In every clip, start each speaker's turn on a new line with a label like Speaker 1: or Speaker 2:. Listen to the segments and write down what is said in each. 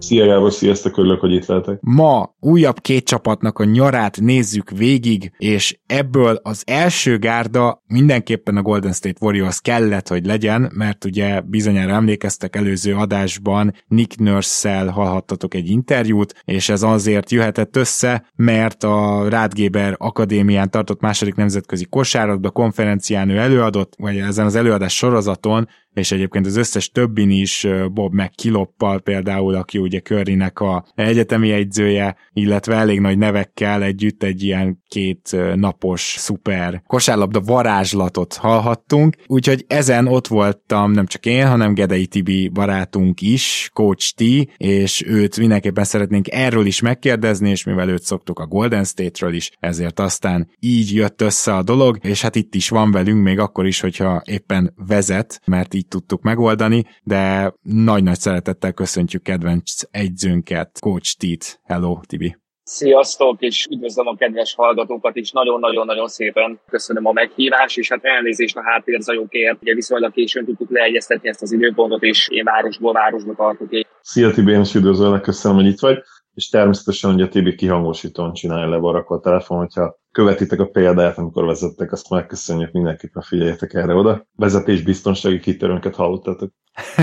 Speaker 1: Szia Gábor, sziasztok, örülök, hogy itt lehetek.
Speaker 2: Ma újabb két csapatnak a nyarát nézzük végig, és ebből az első gárda mindenképpen a Golden State Warriors kellett, hogy legyen, mert ugye bizonyára emlékeztek előző adásban Nick Nurse-szel hallhattatok egy interjút, és ez azért jöhetett össze, mert a Rádgéber Akadémián tartott második nemzetközi kosárlabda konferencián ő előadott, vagy ezen az előadás sorozaton és egyébként az összes többin is Bob McKilloppal például, aki ugye Currynek a egyetemi egyzője, illetve elég nagy nevekkel együtt egy ilyen két napos szuper kosárlabda varázslatot hallhattunk, úgyhogy ezen ott voltam nem csak én, hanem Gedei Tibi barátunk is, Coach T, és őt mindenképpen szeretnénk erről is megkérdezni, és mivel őt szoktuk a Golden State-ről is, ezért aztán így jött össze a dolog, és hát itt is van velünk, még akkor is, hogyha éppen vezet, mert így tudtuk megoldani, de nagy-nagy szeretettel köszöntjük kedvenc egyzőnket, Coach Tit. Hello, Tibi!
Speaker 3: Sziasztok, és üdvözlöm a kedves hallgatókat is. Nagyon-nagyon-nagyon szépen köszönöm a meghívást, és hát elnézést a háttérzajokért. Ugye viszonylag későn tudtuk leegyeztetni ezt az időpontot, és én városból városba tartok.
Speaker 1: Szia Tibi, én is üdvözöllek, köszönöm, hogy itt vagy. És természetesen ugye Tibi kihangosítón csinálja le barakva a telefon, hogyha követitek a példáját, amikor vezettek, azt megköszönjük mindenképpen, figyeljetek erre oda. Vezetés biztonsági kitörőnket hallottatok.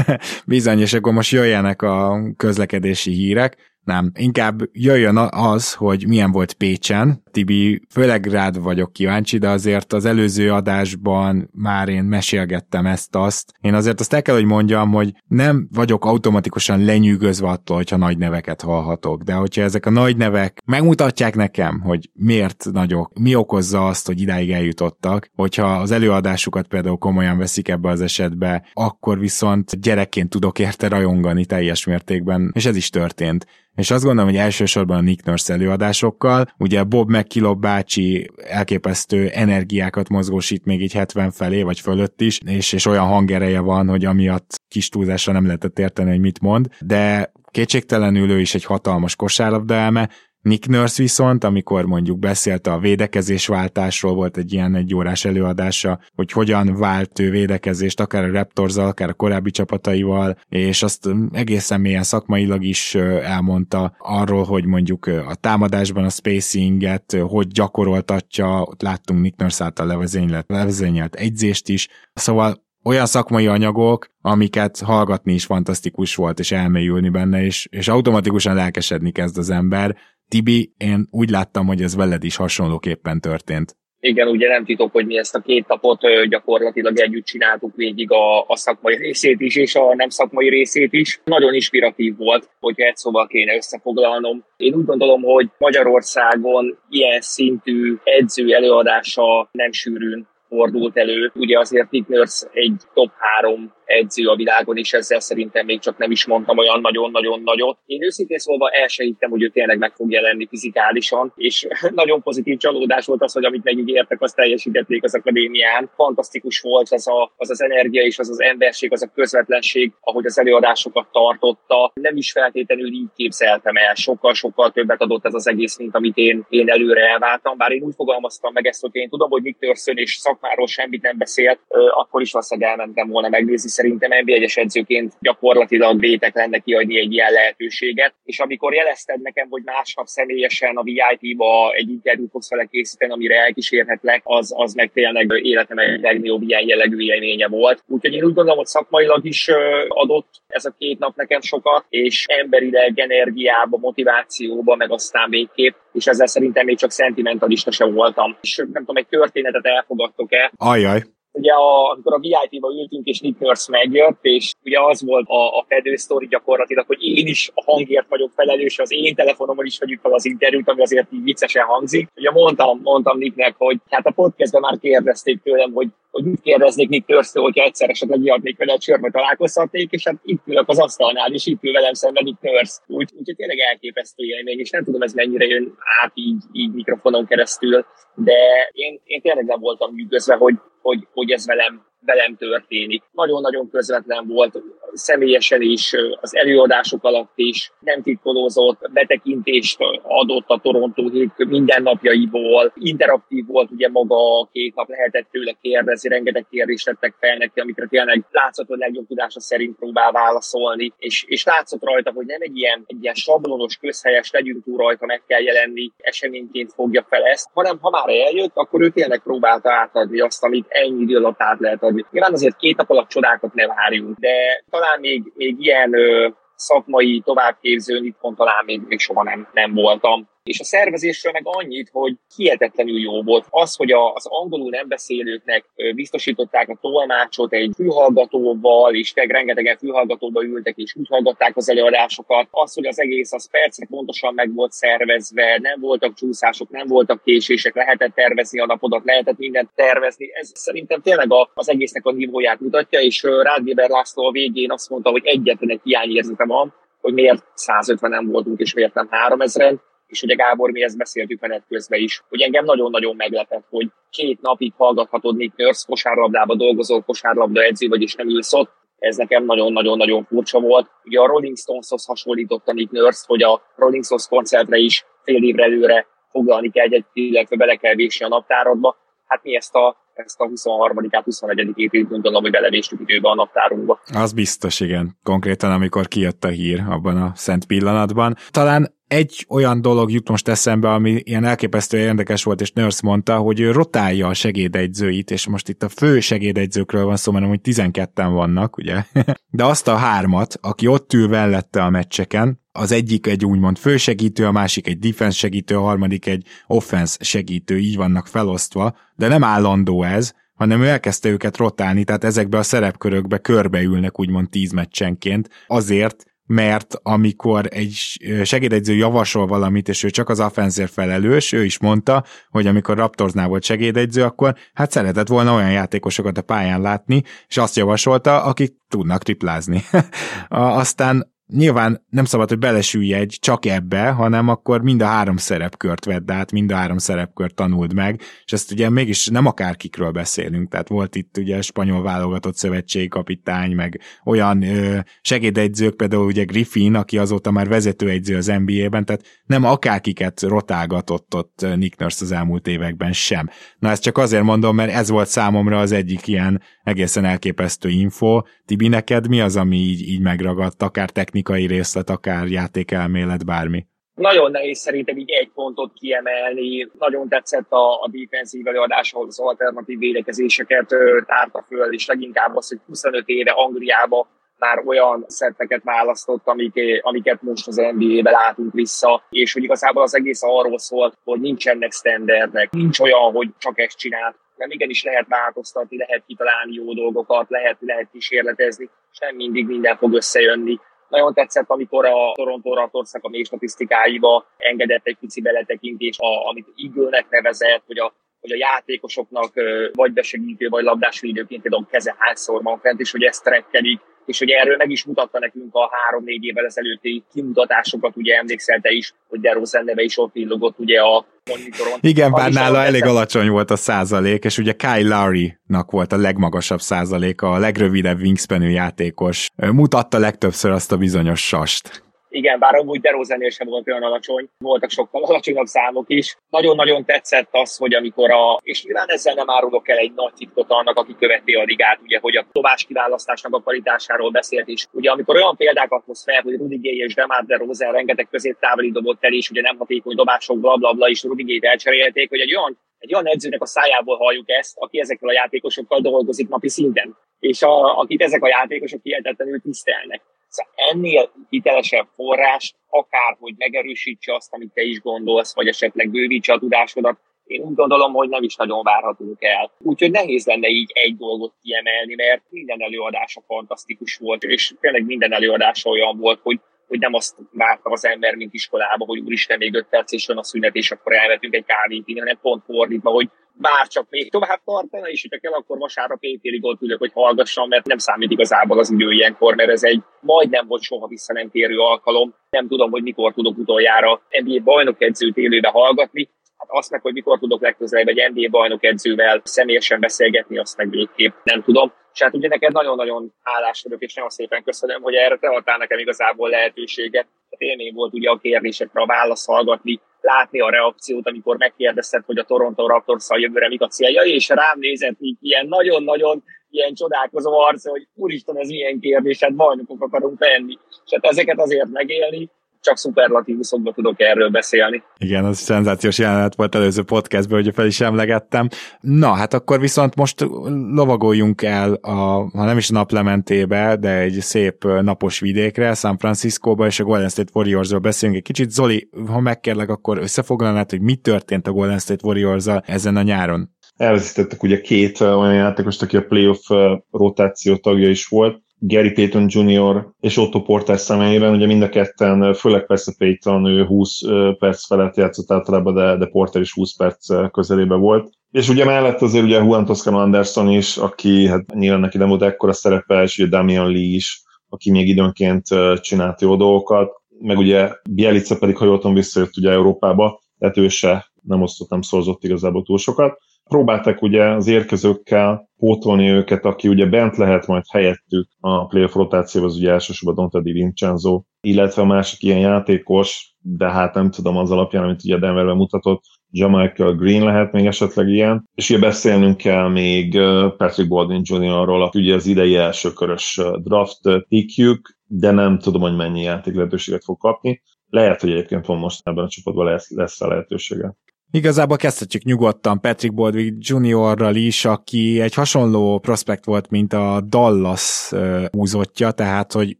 Speaker 2: Bizony, és akkor most jöjjenek a közlekedési hírek. Nem, inkább jöjjön az, hogy milyen volt Pécsen. Tibi, főleg rád vagyok kíváncsi, de azért az előző adásban már én mesélgettem ezt-azt. Én azért azt el kell, hogy mondjam, hogy nem vagyok automatikusan lenyűgözve attól, hogyha nagy neveket hallhatok, de hogyha ezek a nagy nevek megmutatják nekem, hogy miért nagyok, mi okozza azt, hogy idáig eljutottak, hogyha az előadásukat például komolyan veszik ebbe az esetbe, akkor viszont gyerekként tudok érte rajongani teljes mértékben, és ez is történt és azt gondolom, hogy elsősorban a Nick Nurse előadásokkal, ugye Bob McKillop bácsi elképesztő energiákat mozgósít még így 70 felé, vagy fölött is, és, és olyan hangereje van, hogy amiatt kis túlzásra nem lehetett érteni, hogy mit mond, de kétségtelenül ő is egy hatalmas kosárlabda elme, Nick Nurse viszont, amikor mondjuk beszélt a védekezésváltásról, volt egy ilyen egy órás előadása, hogy hogyan vált ő védekezést, akár a raptors akár a korábbi csapataival, és azt egészen mélyen szakmailag is elmondta arról, hogy mondjuk a támadásban a spacinget hogy gyakoroltatja, ott láttunk Nick Nurse által levezényelt, levezényelt egyzést is, szóval olyan szakmai anyagok, amiket hallgatni is fantasztikus volt, és elmélyülni benne, és, és automatikusan lelkesedni kezd az ember, Tibi, én úgy láttam, hogy ez veled is hasonlóképpen történt.
Speaker 3: Igen, ugye nem titok, hogy mi ezt a két napot gyakorlatilag együtt csináltuk végig a, a szakmai részét is, és a nem szakmai részét is. Nagyon inspiratív volt, hogyha egy szóval kéne összefoglalnom. Én úgy gondolom, hogy Magyarországon ilyen szintű edző előadása nem sűrűn fordult elő. Ugye azért Nick Nurse egy top 3 edző a világon, és ezzel szerintem még csak nem is mondtam olyan nagyon-nagyon nagyot. Én őszintén szólva el sem hittem, hogy ő tényleg meg fog jelenni fizikálisan, és nagyon pozitív csalódás volt az, hogy amit megígértek, azt teljesítették az akadémián. Fantasztikus volt az, a, az az energia és az az emberség, az a közvetlenség, ahogy az előadásokat tartotta. Nem is feltétlenül így képzeltem el, sokkal-sokkal többet adott ez az egész, mint amit én, én előre elváltam. Bár én úgy fogalmaztam meg ezt, hogy én tudom, hogy Nick Thurston és szakmáról semmit nem beszélt, akkor is valószínűleg elmentem volna megnézni szerintem NB1-es edzőként gyakorlatilag vétek lenne kiadni egy ilyen lehetőséget, és amikor jelezted nekem, hogy másnap személyesen a VIP-ba egy interjút fogsz vele készíteni, amire elkísérhetlek, az, az meg tényleg életem egy legnagyobb ilyen jellegű élménye volt. Úgyhogy én úgy gondolom, hogy szakmailag is adott ez a két nap nekem sokat, és emberileg, energiába, motivációba, meg aztán végképp, és ezzel szerintem még csak szentimentalista sem voltam. És nem tudom, egy történetet elfogadtok-e.
Speaker 2: Ajaj
Speaker 3: ugye a, amikor a VIP-ba ültünk, és Nick Nurse megjött, és ugye az volt a, a fedő sztori gyakorlatilag, hogy én is a hangért vagyok felelős, az én telefonomon is vegyük fel az interjút, ami azért így viccesen hangzik. Ugye mondtam, mondtam Nicknek, hogy hát a podcastben már kérdezték tőlem, hogy hogy mit kérdeznék Nick nurse hogyha egyszer esetleg ihatnék vele a csörbe találkozhatnék, és hát itt ülök az asztalnál, és itt ül velem szemben Nick Nurse. Úgy, úgyhogy tényleg elképesztő élmény, és nem tudom, ez mennyire jön át így, így mikrofonon keresztül, de én, én tényleg nem voltam nyűgözve, hogy, hogy, hogy ez velem velem történik. Nagyon-nagyon közvetlen volt, személyesen is, az előadások alatt is, nem titkolózott, betekintést adott a Toronto mindennapjaiból, interaktív volt ugye maga a két nap, lehetett tőle kérdezni, rengeteg kérdést tettek fel neki, amikre tényleg látszott, hogy legjobb tudása szerint próbál válaszolni, és, és látszott rajta, hogy nem egy ilyen, egy ilyen sablonos, közhelyes, legyünk túl rajta, meg kell jelenni, eseményként fogja fel ezt, hanem ha már eljött, akkor ő tényleg próbálta átadni azt, amit ennyi idő alatt át lehet adni. Nyilván azért két nap alatt csodákat nem várjunk, de talán még, még ilyen ö, szakmai továbbképzőn itthon talán még, még soha nem, nem voltam. És a szervezésről meg annyit, hogy hihetetlenül jó volt. Az, hogy az angolul nem beszélőknek biztosították a tolmácsot egy fülhallgatóval, és meg rengetegen fülhallgatóba ültek, és úgy hallgatták az előadásokat. Az, hogy az egész az percre pontosan meg volt szervezve, nem voltak csúszások, nem voltak késések, lehetett tervezni a napodat, lehetett mindent tervezni. Ez szerintem tényleg az egésznek a nívóját mutatja, és Rádgéber László a végén azt mondta, hogy egyetlen egy hiányérzete van, hogy miért 150 nem voltunk, és miért nem 3000-en és ugye Gábor, mi ezt beszéltük menet közben is, hogy engem nagyon-nagyon meglepett, hogy két napig hallgathatod Nick Nurse, kosárlabdába dolgozó kosárlabda edző, vagyis nem ülsz ott, ez nekem nagyon-nagyon-nagyon furcsa volt. Ugye a Rolling Stoneshoz hasonlította Nick Nurse, hogy a Rolling Stones koncertre is fél évre előre foglalni kell egyet, illetve bele kell vésni a naptáradba. Hát mi ezt a ezt a 23-át, 21-ét így gondolom, hogy belevéstük időbe a naptárunkba.
Speaker 2: Az biztos, igen. Konkrétan, amikor kijött a hír abban a szent pillanatban. Talán egy olyan dolog jut most eszembe, ami ilyen elképesztően érdekes volt, és Nurse mondta, hogy ő rotálja a segédegyzőit, és most itt a fő segédegyzőkről van szó, mert hogy 12-en vannak, ugye? De azt a hármat, aki ott ül mellette a meccseken, az egyik egy úgymond fősegítő, a másik egy defense segítő, a harmadik egy offense segítő, így vannak felosztva, de nem állandó ez, hanem ő elkezdte őket rotálni, tehát ezekbe a szerepkörökbe körbeülnek úgymond tíz meccsenként, azért, mert amikor egy segédegyző javasol valamit, és ő csak az offenzért felelős, ő is mondta, hogy amikor Raptorsnál volt segédegyző, akkor hát szeretett volna olyan játékosokat a pályán látni, és azt javasolta, akik tudnak triplázni. Aztán nyilván nem szabad, hogy belesülj csak ebbe, hanem akkor mind a három szerepkört vedd át, mind a három szerepkört tanuld meg, és ezt ugye mégis nem akárkikről beszélünk, tehát volt itt ugye spanyol válogatott szövetségi kapitány, meg olyan ö, segédegyzők, például ugye Griffin, aki azóta már vezetőegyző az NBA-ben, tehát nem akárkiket rotálgatott ott Nick Nurse az elmúlt években sem. Na ezt csak azért mondom, mert ez volt számomra az egyik ilyen egészen elképesztő info. Tibi, neked mi az, ami így, így megragadt, akár technikai részlet, akár játékelmélet, bármi?
Speaker 3: Nagyon nehéz szerintem így egy pontot kiemelni. Nagyon tetszett a, a defensív előadás, ahol az alternatív védekezéseket tárta föl, és leginkább az, hogy 25 éve Angliába már olyan szetteket választott, amik, amiket most az NBA-be látunk vissza, és hogy igazából az egész arról szólt, hogy nincsenek standardek, nincs olyan, hogy csak ezt csinál, nem igenis lehet változtatni, lehet kitalálni jó dolgokat, lehet, lehet kísérletezni, és nem mindig minden fog összejönni. Nagyon tetszett, amikor a Toronto Raptorsnak a mély statisztikáiba engedett egy pici beletekintést, a, amit igőnek nevezett, hogy a hogy a játékosoknak vagy besegítő, vagy labdásvédőként például keze hányszor van fent, és hogy ezt trekkelik, és hogy erről meg is mutatta nekünk a három-négy évvel ezelőtti kimutatásokat, ugye emlékszel te is, hogy DeRozan neve is ott villogott ugye a monitoron.
Speaker 2: Igen, bár nála elég tettem. alacsony volt a százalék, és ugye Kyle Lowry-nak volt a legmagasabb százaléka, a legrövidebb wingspanű játékos. Mutatta legtöbbször azt a bizonyos sast.
Speaker 3: Igen, bár amúgy DeRozannél sem volt olyan alacsony, voltak sokkal alacsonyabb számok is. Nagyon-nagyon tetszett az, hogy amikor a, és nyilván ezzel nem árulok el egy nagy titkot annak, aki követi a ligát, ugye, hogy a dobás kiválasztásnak a kvalitásáról beszélt is. Ugye, amikor olyan példákat hoz fel, hogy Rudy és Demar DeRozan rengeteg középtávoli dobott el, és ugye nem hatékony dobások, bla bla bla, és Rudy Gay-t elcserélték, hogy egy olyan egy olyan edzőnek a szájából halljuk ezt, aki ezekkel a játékosokkal dolgozik napi szinten, és a, akit ezek a játékosok hihetetlenül tisztelnek. Szóval ennél hitelesebb forrás, akár hogy megerősítse azt, amit te is gondolsz, vagy esetleg bővítse a tudásodat, én úgy gondolom, hogy nem is nagyon várhatunk el. Úgyhogy nehéz lenne így egy dolgot kiemelni, mert minden előadása fantasztikus volt, és tényleg minden előadása olyan volt, hogy hogy nem azt várta az ember, mint iskolába, hogy úristen, még öt perc és jön a szünet, és akkor elvetünk egy kávét, hanem pont fordítva, hogy bár csak még tovább tartana, és hogyha kell, akkor vasárnap éjfélig ott ülök, hogy hallgassam, mert nem számít igazából az idő ilyenkor, mert ez egy majdnem, hogy soha vissza nem térő alkalom. Nem tudom, hogy mikor tudok utoljára NBA bajnok edzőt élőbe hallgatni, Hát azt meg, hogy mikor tudok legközelebb egy NBA bajnok edzővel személyesen beszélgetni, azt meg végképp nem tudom. És hát ugye neked nagyon-nagyon hálás vagyok, és nagyon szépen köszönöm, hogy erre te adtál nekem igazából lehetőséget. Hát élmény volt ugye a kérdésekre a válasz hallgatni, látni a reakciót, amikor megkérdezted, hogy a Toronto raptors jövőre mik a célja, és rám nézett így ilyen nagyon-nagyon ilyen csodálkozó arc, hogy úristen, ez milyen kérdés, hát bajnokok akarunk lenni. És hát ezeket azért megélni, csak szuperlatívuszokban tudok erről beszélni.
Speaker 2: Igen, az szenzációs jelenet volt előző podcastből, hogy fel is emlegettem. Na, hát akkor viszont most lovagoljunk el, a, ha nem is a naplementébe, de egy szép napos vidékre, San Franciscóba, és a Golden State Warriors-ról beszélünk egy kicsit. Zoli, ha megkérlek, akkor összefoglalnád, hogy mi történt a Golden State warriors ezen a nyáron?
Speaker 1: Elveszítettek ugye két olyan játékost, aki a playoff rotáció tagja is volt, Gary Payton Jr. és Otto Porter személyében, ugye mind a ketten, főleg persze Payton, ő 20 perc felett játszott általában, de, de Porter is 20 perc közelébe volt. És ugye mellett azért ugye Juan Toscano Anderson is, aki hát nyilván neki nem volt ekkora szerepe, és ugye Damian Lee is, aki még időnként csinált jó dolgokat, meg ugye Bielica pedig, ha jól tudom, visszajött ugye Európába, tehát ő se nem osztott, nem szorzott igazából túl sokat. Próbálták ugye az érkezőkkel pótolni őket, aki ugye bent lehet majd helyettük a playoff rotációban, az ugye elsősorban Dante Di Vincenzo, illetve a másik ilyen játékos, de hát nem tudom az alapján, amit ugye Denverben mutatott, Jamaica Green lehet még esetleg ilyen, és ugye beszélnünk kell még Patrick Baldwin Jr.-ról, aki ugye az idei első körös draft pickjük, de nem tudom, hogy mennyi játék lehetőséget fog kapni. Lehet, hogy egyébként van most ebben a csapatban lesz, lesz a lehetősége.
Speaker 2: Igazából kezdhetjük nyugodtan Patrick Baldwin Juniorral is, aki egy hasonló prospekt volt, mint a Dallas húzottja, tehát hogy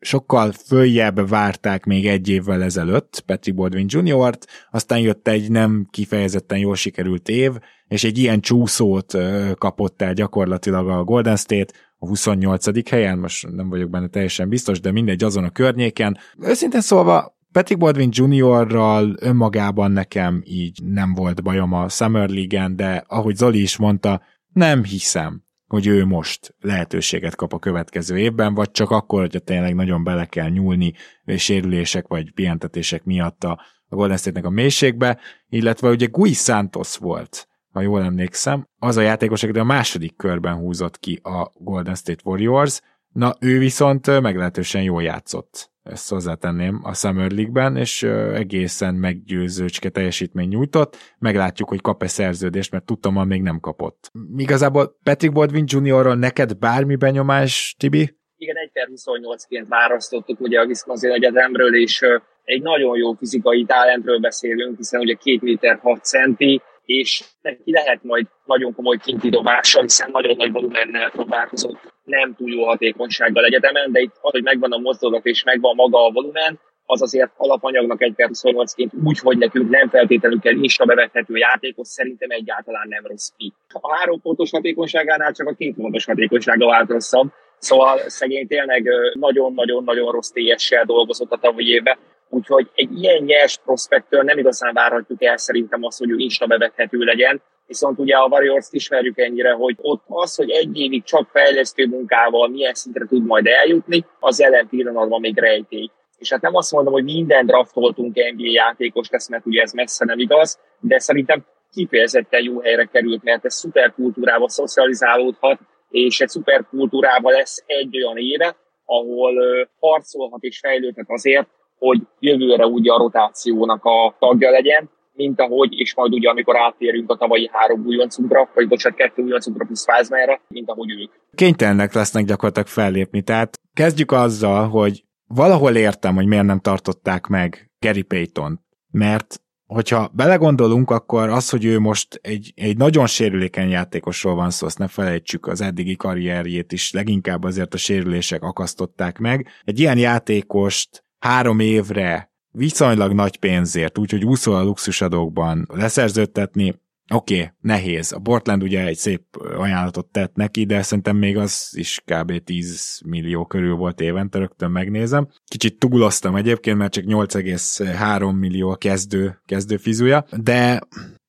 Speaker 2: sokkal följebb várták még egy évvel ezelőtt Patrick Baldwin Juniort, aztán jött egy nem kifejezetten jól sikerült év, és egy ilyen csúszót kapott el gyakorlatilag a Golden State, a 28. helyen, most nem vagyok benne teljesen biztos, de mindegy azon a környéken. Őszintén szólva Patrick Baldwin Juniorral önmagában nekem így nem volt bajom a Summer League-en, de ahogy Zoli is mondta, nem hiszem, hogy ő most lehetőséget kap a következő évben, vagy csak akkor, hogyha tényleg nagyon bele kell nyúlni sérülések vagy pihentetések miatt a, a Golden State-nek a mélységbe, illetve ugye Gui Santos volt, ha jól emlékszem, az a játékos, aki a második körben húzott ki a Golden State Warriors, na ő viszont meglehetősen jól játszott ezt hozzátenném a Summer League-ben, és egészen meggyőzőcske teljesítmény nyújtott. Meglátjuk, hogy kap-e szerződést, mert tudtam, hogy még nem kapott. Igazából Patrick Baldwin Juniorról neked bármi benyomás, Tibi?
Speaker 3: Igen, 1 per 28-ként választottuk ugye a Wisconsin Egyetemről, és egy nagyon jó fizikai talentről beszélünk, hiszen ugye 2 méter 6 centi, és neki lehet majd nagyon komoly kinti dobása, hiszen nagyon nagy volumennel próbálkozott. Nem túl jó hatékonysággal egyetemen, de itt az, hogy megvan a mozdulat és megvan maga a volumen, az azért alapanyagnak egy per 28-ként úgy, hogy nekünk nem feltétlenül kell insta bevethető játékos, szerintem egyáltalán nem rossz ki. A három pontos hatékonyságánál csak a két pontos hatékonysága vált rosszabb, szóval szegény tényleg nagyon-nagyon-nagyon rossz TS-sel dolgozott a tavalyi évben, úgyhogy egy ilyen nyers prospektől nem igazán várhatjuk el szerintem azt, hogy ő insta bevethető legyen, Viszont ugye a Warriors ismerjük ennyire, hogy ott az, hogy egy évig csak fejlesztő munkával milyen szintre tud majd eljutni, az jelen pillanatban még rejtély. És hát nem azt mondom, hogy minden draftoltunk NBA játékos lesz, mert ugye ez messze nem igaz, de szerintem kifejezetten jó helyre került, mert ez szuperkultúrába szocializálódhat, és egy szuperkultúrába lesz egy olyan éve, ahol harcolhat és fejlődhet azért, hogy jövőre ugye a rotációnak a tagja legyen, mint ahogy, és majd ugye amikor átérünk a tavalyi három újoncunkra, vagy bocsánat, kettő újoncunkra plusz Fázmerre, mint ahogy ők.
Speaker 2: Kénytelenek lesznek gyakorlatilag fellépni, tehát kezdjük azzal, hogy valahol értem, hogy miért nem tartották meg Gary Payton, mert hogyha belegondolunk, akkor az, hogy ő most egy, egy nagyon sérülékeny játékosról van szó, azt ne felejtsük az eddigi karrierjét is, leginkább azért a sérülések akasztották meg. Egy ilyen játékost három évre viszonylag nagy pénzért, úgyhogy úszol a luxusadókban leszerződtetni, Oké, okay, nehéz. A Portland ugye egy szép ajánlatot tett neki, de szerintem még az is kb. 10 millió körül volt évente, rögtön megnézem. Kicsit túloztam egyébként, mert csak 8,3 millió a kezdő, kezdő fizúja, de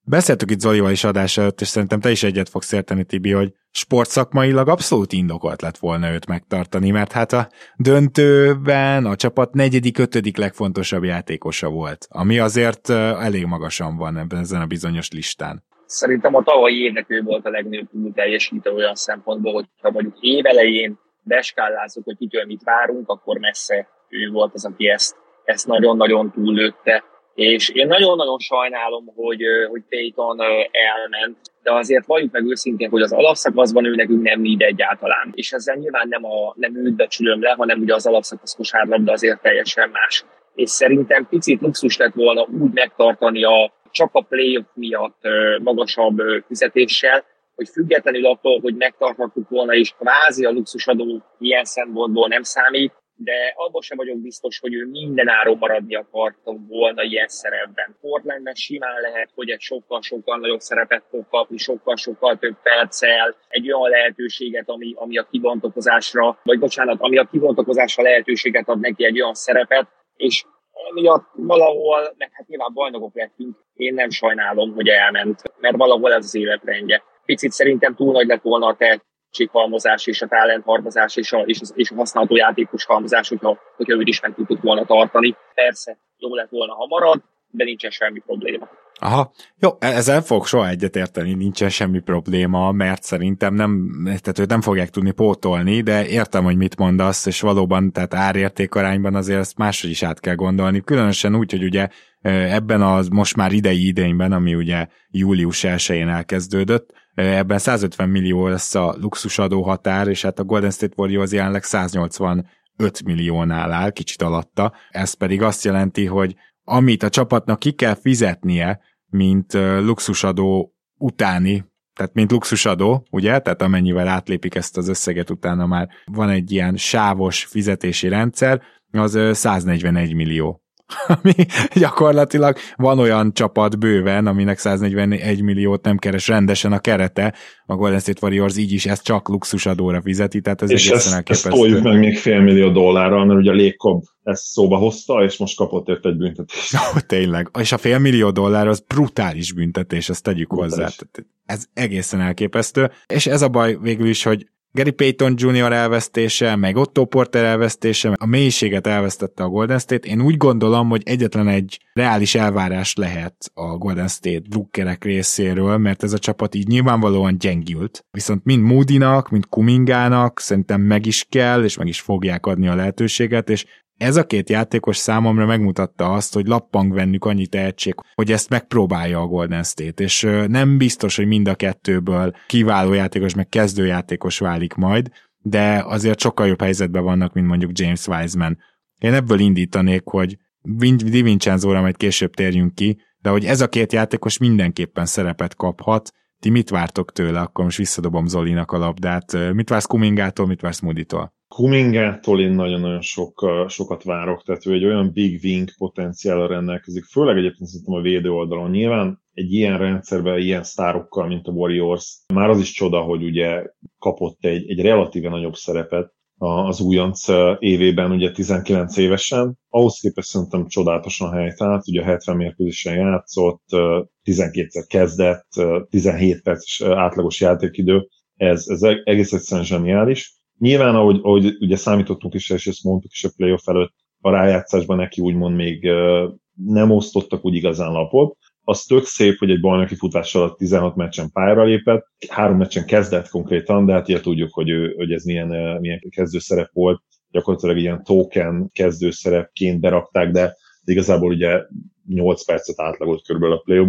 Speaker 2: Beszéltük itt Zolival is adás előtt, és szerintem te is egyet fogsz érteni, Tibi, hogy sportszakmailag abszolút indokolt lett volna őt megtartani, mert hát a döntőben a csapat negyedik, ötödik legfontosabb játékosa volt, ami azért elég magasan van ebben ezen a bizonyos listán.
Speaker 3: Szerintem a tavalyi évnek ő volt a legnagyobb teljesítő olyan szempontból, hogy ha mondjuk évelején beskállázunk, hogy kitől mit várunk, akkor messze ő volt az, aki ezt, ezt nagyon-nagyon túllőtte és én nagyon-nagyon sajnálom, hogy, hogy Payton elment, de azért valljuk meg őszintén, hogy az alapszakaszban ő nekünk nem így egyáltalán. És ezzel nyilván nem, a, nem őt becsülöm le, hanem ugye az alapszakasz kosárlabda azért teljesen más. És szerintem picit luxus lett volna úgy megtartani a csak a playoff miatt magasabb fizetéssel, hogy függetlenül attól, hogy megtarthattuk volna, és kvázi a luxusadó ilyen szempontból nem számít, de abban sem vagyok biztos, hogy ő minden áron maradni akartam volna ilyen szerepben. Portlandben simán lehet, hogy egy sokkal-sokkal nagyobb szerepet fog kapni, sokkal-sokkal több perccel, egy olyan lehetőséget, ami, ami a kibontakozásra, vagy bocsánat, ami a kibontakozásra lehetőséget ad neki egy olyan szerepet, és emiatt valahol, meg hát nyilván bajnokok lettünk, én nem sajnálom, hogy elment, mert valahol ez az életrendje. Picit szerintem túl nagy lett volna a tehet, halmozás és a talent halmozás és a, és, a, és a használható játékos halmozás, hogyha, hogyha őt is meg tudtuk volna tartani. Persze, jó lett volna, ha marad, de nincsen semmi probléma.
Speaker 2: Aha, jó, e- ezzel fog soha egyet érteni, nincsen semmi probléma, mert szerintem nem, tehát őt nem fogják tudni pótolni, de értem, hogy mit mondasz, és valóban, tehát árérték arányban azért ezt máshogy is át kell gondolni, különösen úgy, hogy ugye ebben a most már idei idényben, ami ugye július 1-én elkezdődött, ebben 150 millió lesz a luxusadó határ, és hát a Golden State Warriors jelenleg 185 milliónál áll, kicsit alatta. Ez pedig azt jelenti, hogy amit a csapatnak ki kell fizetnie, mint luxusadó utáni, tehát mint luxusadó, ugye, tehát amennyivel átlépik ezt az összeget, utána már van egy ilyen sávos fizetési rendszer, az 141 millió ami gyakorlatilag van olyan csapat bőven, aminek 141 milliót nem keres rendesen a kerete, a Golden State Warriors így is ezt csak luxusadóra fizeti, tehát ez
Speaker 1: és egészen ezt, ezt toljuk meg még fél millió dollárral, mert ugye a Légkob ezt szóba hozta, és most kapott ért egy büntetést.
Speaker 2: Oh, tényleg. És a fél millió dollár az brutális büntetés, ezt tegyük brutális. hozzá. Ez egészen elképesztő. És ez a baj végül is, hogy Gary Payton Jr. elvesztése, meg Otto Porter elvesztése, a mélységet elvesztette a Golden State. Én úgy gondolom, hogy egyetlen egy reális elvárás lehet a Golden State drukkerek részéről, mert ez a csapat így nyilvánvalóan gyengült. Viszont mind Moody-nak, mind Kumingának szerintem meg is kell, és meg is fogják adni a lehetőséget, és ez a két játékos számomra megmutatta azt, hogy lappang vennük annyi tehetség, hogy ezt megpróbálja a Golden State, és nem biztos, hogy mind a kettőből kiváló játékos, meg kezdőjátékos válik majd, de azért sokkal jobb helyzetben vannak, mint mondjuk James Wiseman. Én ebből indítanék, hogy Di Vincenzo-ra majd később térjünk ki, de hogy ez a két játékos mindenképpen szerepet kaphat, ti mit vártok tőle? Akkor most visszadobom Zolinak a labdát. Mit vársz Kumingától, mit vársz Moody-tól?
Speaker 1: Kumingától én nagyon-nagyon sok, sokat várok, tehát ő egy olyan big wing potenciállal rendelkezik, főleg egyébként szerintem a védő oldalon. Nyilván egy ilyen rendszerben, ilyen sztárokkal, mint a Warriors, már az is csoda, hogy ugye kapott egy, egy relatíve nagyobb szerepet az újonc évében, ugye 19 évesen. Ahhoz képest szerintem csodálatosan helytált, ugye 70 mérkőzésen játszott, 12-szer kezdett, 17 perces átlagos játékidő, ez, ez egész egyszerűen zseniális Nyilván, ahogy, ahogy ugye számítottunk is, és ezt mondtuk is a playoff előtt, a rájátszásban neki úgymond még nem osztottak úgy igazán lapot. Az tök szép, hogy egy bajnoki futás alatt 16 meccsen pályára lépett, három meccsen kezdett konkrétan, de hát ugye tudjuk, hogy, ő, hogy ez milyen, milyen kezdő szerep volt. gyakorlatilag ilyen token kezdőszerepként berakták, de igazából ugye 8 percet átlagolt körülbelül a play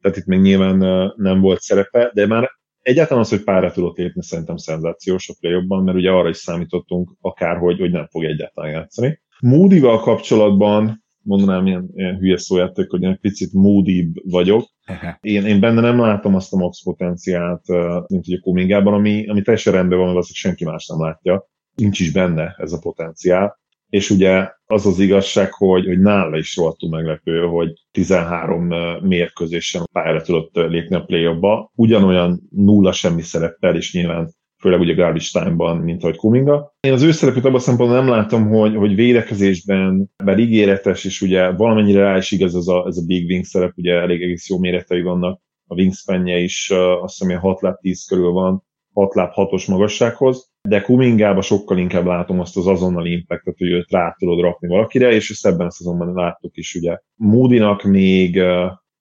Speaker 1: tehát itt még nyilván nem volt szerepe, de már egyáltalán az, hogy párra tudott lépni, szerintem szenzációs a play mert ugye arra is számítottunk akár, hogy, hogy nem fog egyáltalán játszani. Moody-val kapcsolatban mondanám ilyen, ilyen hülye szójáték, hogy egy picit moody vagyok. Én, én benne nem látom azt a max potenciált, mint ugye Kumingában, ami, ami teljesen rendben van, azt senki más nem látja. Nincs is benne ez a potenciál. És ugye az az igazság, hogy, hogy nála is rohadtul meglepő, hogy 13 mérkőzésen pályára tudott lépni a play ba ugyanolyan nulla semmi szereppel, és nyilván főleg ugye garbage time-ban, mint ahogy Kuminga. Én az ő szerepét abban szempontból nem látom, hogy, hogy védekezésben, bár ígéretes, és ugye valamennyire rá is igaz ez a, ez a big wing szerep, ugye elég egész jó méretei vannak, a wingspanje is azt hiszem, 6 láb 10 körül van, 6 láb 6-os magassághoz, de Kumingába sokkal inkább látom azt az azonnali impactot, hogy őt rá tudod rakni valakire, és ezt ebben a szezonban láttuk is, ugye. Moody-nak még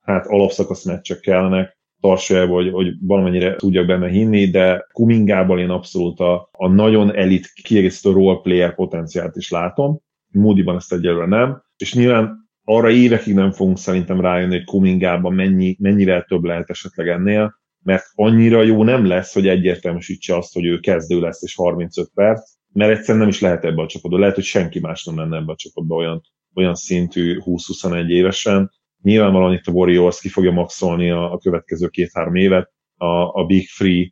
Speaker 1: hát alapszakasz meccsek kellenek, tartsa hogy, hogy valamennyire tudjak benne hinni, de Kumingából én abszolút a, a nagyon elit kiegészítő role player potenciált is látom. Moody-ban ezt egyelőre nem. És nyilván arra évekig nem fogunk szerintem rájönni, hogy Kumingában mennyi, mennyivel több lehet esetleg ennél, mert annyira jó nem lesz, hogy egyértelműsítse azt, hogy ő kezdő lesz és 35 perc, mert egyszerűen nem is lehet ebbe a csapatba. Lehet, hogy senki más nem lenne ebbe a csapatba olyan, olyan szintű 20-21 évesen, Nyilvánvalóan itt a Warriors ki fogja maxolni a, a következő két-három évet a, a Big Free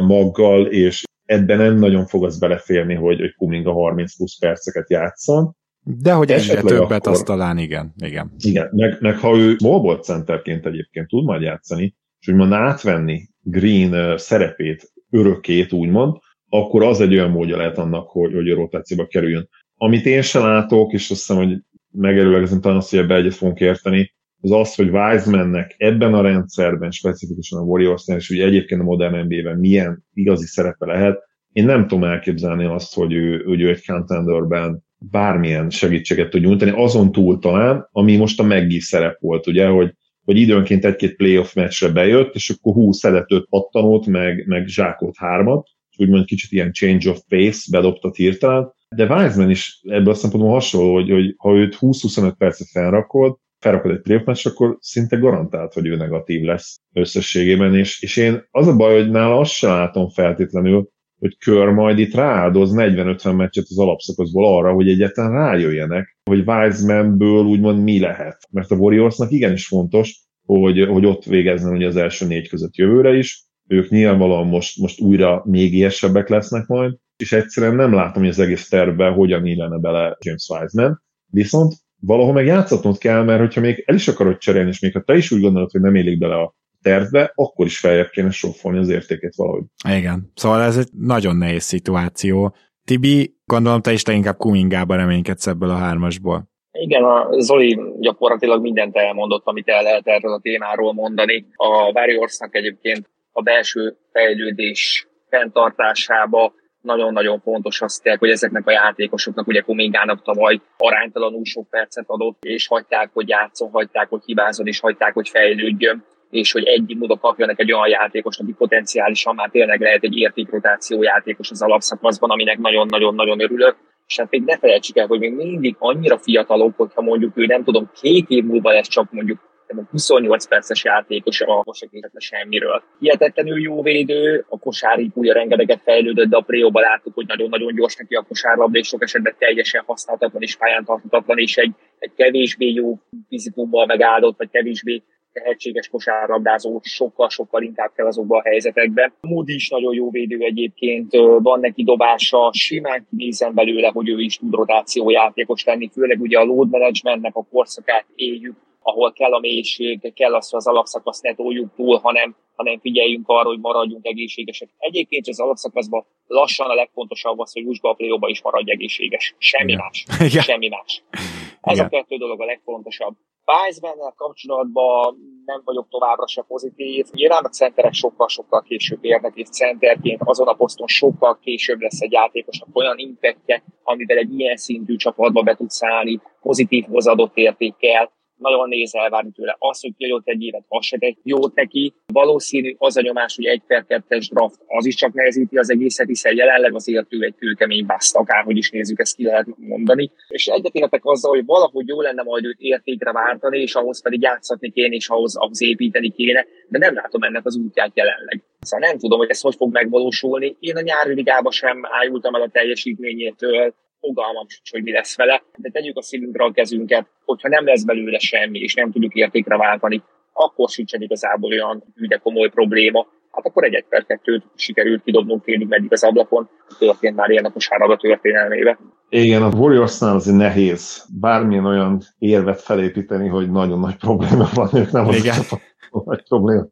Speaker 1: maggal, és ebben nem nagyon fog az beleférni, hogy, hogy Kuminga 30 plusz perceket játszon.
Speaker 2: De hogy egyre többet, akkor, azt talán igen. Igen,
Speaker 1: igen meg, meg ha ő small centerként egyébként tud majd játszani, és úgymond átvenni Green szerepét, örökét úgymond, akkor az egy olyan módja lehet annak, hogy, hogy a rotációba kerüljön. Amit én sem látok, és azt hiszem, hogy megerőlegezem talán azt, hogy ebbe egyet fogunk érteni, az az, hogy Wisemannek ebben a rendszerben, specifikusan a warriors és ugye egyébként a modern NBA-ben milyen igazi szerepe lehet, én nem tudom elképzelni azt, hogy ő, hogy ő egy contenderben bármilyen segítséget tud nyújtani, azon túl talán, ami most a meggi szerep volt, ugye, hogy, hogy időnként egy-két playoff meccsre bejött, és akkor hú, szedett öt pattanót, meg, meg zsákolt hármat, és úgymond kicsit ilyen change of pace bedobtat hirtelen, de Wiseman is ebből a szempontból hasonló, hogy, hogy ha őt 20-25 percet felrakod, felrakod egy playoff akkor szinte garantált, hogy ő negatív lesz összességében, és, és én az a baj, hogy nála azt sem látom feltétlenül, hogy kör majd itt rááldoz 40-50 meccset az alapszakaszból arra, hogy egyáltalán rájöjjenek, hogy Wisemanből úgymond mi lehet. Mert a Warriorsnak igenis fontos, hogy, hogy ott végezzen ugye az első négy között jövőre is. Ők nyilvánvalóan most, most újra még élsebbek lesznek majd, és egyszerűen nem látom, hogy az egész tervben hogyan illene bele James Wiseman. Viszont valahol meg játszatnod kell, mert hogyha még el is akarod cserélni, és még ha te is úgy gondolod, hogy nem élik bele a tervbe, akkor is feljebb kéne soffolni az értékét valahogy.
Speaker 2: Igen, szóval ez egy nagyon nehéz szituáció. Tibi, gondolom te is inkább Kumingába reménykedsz ebből a hármasból.
Speaker 3: Igen, a Zoli gyakorlatilag mindent elmondott, amit el lehet erről a témáról mondani. A Warriorsnak egyébként a belső fejlődés fenntartásába nagyon-nagyon fontos azt kell, hogy ezeknek a játékosoknak, ugye Kumingának tavaly aránytalanul sok percet adott, és hagyták, hogy játszon, hagyták, hogy hibázon, és hagyták, hogy fejlődjön és hogy egy módon kapjanak egy olyan játékos, aki potenciálisan már tényleg lehet egy értékrotáció játékos az alapszakaszban, aminek nagyon-nagyon-nagyon örülök. És hát még ne felejtsük el, hogy még mindig annyira fiatalok, hogyha mondjuk ő nem tudom, két év múlva lesz csak mondjuk 28 perces játékos a kosakérhetne semmiről. Hihetetlenül jó védő, a kosáripúja rengeteget fejlődött, de a Préóba láttuk, hogy nagyon-nagyon gyors neki a kosárlabda, és sok esetben teljesen használhatatlan és pályán tarthatatlan, és egy, egy kevésbé jó fizikummal megáldott, vagy kevésbé tehetséges kosárlabdázó sokkal-sokkal inkább kell azokban a helyzetekben. Moody is nagyon jó védő egyébként, van neki dobása, simán kinézem belőle, hogy ő is tud rotációjátékos lenni, főleg ugye a load managementnek a korszakát éljük, ahol kell a mélység, kell azt, hogy az alapszakaszt ne toljuk túl, hanem, hanem figyeljünk arra, hogy maradjunk egészségesek. Egyébként az alapszakaszban lassan a legfontosabb az, hogy Jusba a is maradj egészséges. Semmi Igen. más. Igen. Semmi más. Ez Igen. a kettő dolog a legfontosabb. Weissmannel kapcsolatban nem vagyok továbbra se pozitív. Nyilván a centerek sokkal-sokkal később érnek, és centerként azon a poszton sokkal később lesz egy játékosnak olyan impactje, amivel egy ilyen szintű csapatba be tudsz állni, pozitív hozadott értékkel, nagyon néz elvárni tőle. Az, hogy kijött egy évet, az se egy jót neki. Valószínű az a nyomás, hogy egy per kettes draft, az is csak nehezíti az egészet, hiszen jelenleg azért ő egy kőkemény baszt, akárhogy is nézzük, ezt ki lehet mondani. És egyetértek azzal, hogy valahogy jó lenne majd őt értékre váltani, és ahhoz pedig játszatni kéne, és ahhoz, ahhoz építeni kéne, de nem látom ennek az útját jelenleg. Szóval nem tudom, hogy ez hogy fog megvalósulni. Én a nyári ligába sem ájultam el a teljesítményétől, fogalmam sincs, hogy mi lesz vele, de tegyük a szívünkre a kezünket, hogyha nem lesz belőle semmi, és nem tudjuk értékre váltani, akkor sincsen igazából olyan üde komoly probléma. Hát akkor egy 1 per kettőt sikerült kidobnunk félig meddig az ablakon, történt már ilyen a történelmébe.
Speaker 1: Igen, a Warriorsnál azért nehéz bármilyen olyan érvet felépíteni, hogy nagyon nagy probléma van, ők nem az Igen. nagy probléma.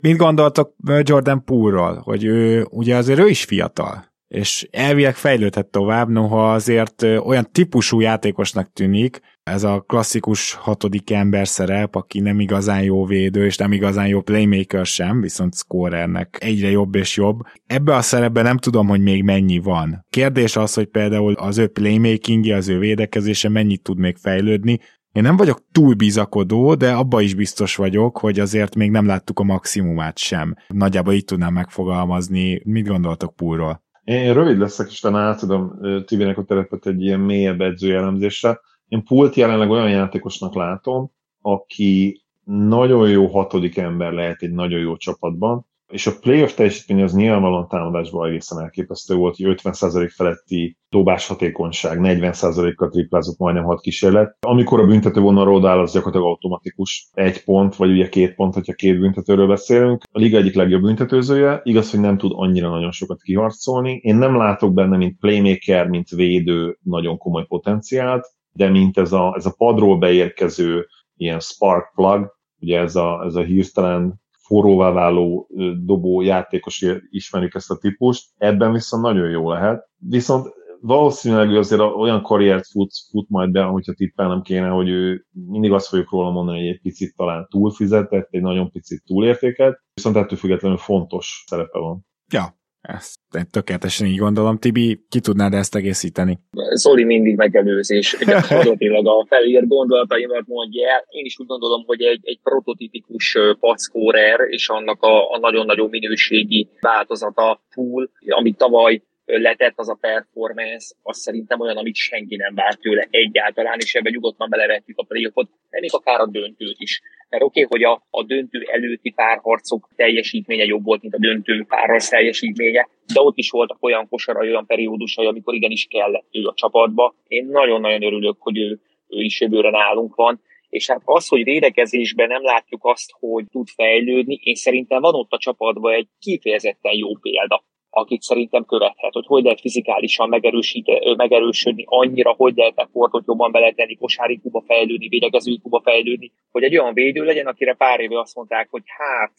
Speaker 2: Mit gondoltok Jordan Poole-ról, hogy ő, ugye azért ő is fiatal, és elvileg fejlődhet tovább, noha azért olyan típusú játékosnak tűnik, ez a klasszikus hatodik ember szerep, aki nem igazán jó védő, és nem igazán jó playmaker sem, viszont scorernek egyre jobb és jobb. Ebbe a szerepben nem tudom, hogy még mennyi van. Kérdés az, hogy például az ő playmakingje, az ő védekezése mennyit tud még fejlődni, én nem vagyok túl bizakodó, de abba is biztos vagyok, hogy azért még nem láttuk a maximumát sem. Nagyjából így tudnám megfogalmazni. Mit gondoltok Púlról?
Speaker 1: Én rövid leszek, és talán átadom Tibinek a terepet egy ilyen mélyebb edzőjelemzésre. Én Pult jelenleg olyan játékosnak látom, aki nagyon jó hatodik ember lehet egy nagyon jó csapatban, és a playoff teljesítmény az nyilvánvalóan támadásban egészen elképesztő volt, hogy 50% feletti dobás hatékonyság, 40%-kal triplázott majdnem 6 kísérlet. Amikor a büntető vonalról áll, az gyakorlatilag automatikus egy pont, vagy ugye két pont, hogyha két büntetőről beszélünk. A liga egyik legjobb büntetőzője, igaz, hogy nem tud annyira nagyon sokat kiharcolni. Én nem látok benne, mint playmaker, mint védő nagyon komoly potenciált, de mint ez a, ez a padról beérkező ilyen spark plug, ugye ez a, ez a hirtelen forróvá váló dobó játékos, ismerjük ezt a típust, ebben viszont nagyon jó lehet. Viszont valószínűleg azért olyan karriert fut, fut majd be, hogyha tippelnem kéne, hogy ő mindig azt fogjuk róla mondani, hogy egy picit talán túlfizetett, egy nagyon picit túlértéket, viszont ettől függetlenül fontos szerepe van.
Speaker 2: Ja, ezt tökéletesen így gondolom. Tibi, ki tudnád ezt egészíteni?
Speaker 3: Zoli mindig megelőzés. Gyakorlatilag a felírt gondolataimat mondja el. Én is úgy gondolom, hogy egy, egy prototipikus packórer és annak a, a nagyon-nagyon minőségi változata full, amit tavaly letett az a performance, az szerintem olyan, amit senki nem várt tőle egyáltalán, és ebben nyugodtan belevettük a playoffot, de még akár a döntőt is. Mert oké, okay, hogy a, a döntő előtti párharcok teljesítménye jobb volt, mint a döntő párharc teljesítménye, de ott is voltak olyan kosarai, olyan periódusai, amikor igenis kellett ő a csapatba. Én nagyon-nagyon örülök, hogy ő, ő is jövőre nálunk van, és hát az, hogy védekezésben nem látjuk azt, hogy tud fejlődni, én szerintem van ott a csapatban egy kifejezetten jó példa akit szerintem követhet, hogy hogy lehet fizikálisan megerősödni annyira, hogy lehet ekkortot jobban beletenni, kosári kuba fejlődni, védekezői kuba fejlődni, hogy egy olyan védő legyen, akire pár éve azt mondták, hogy hát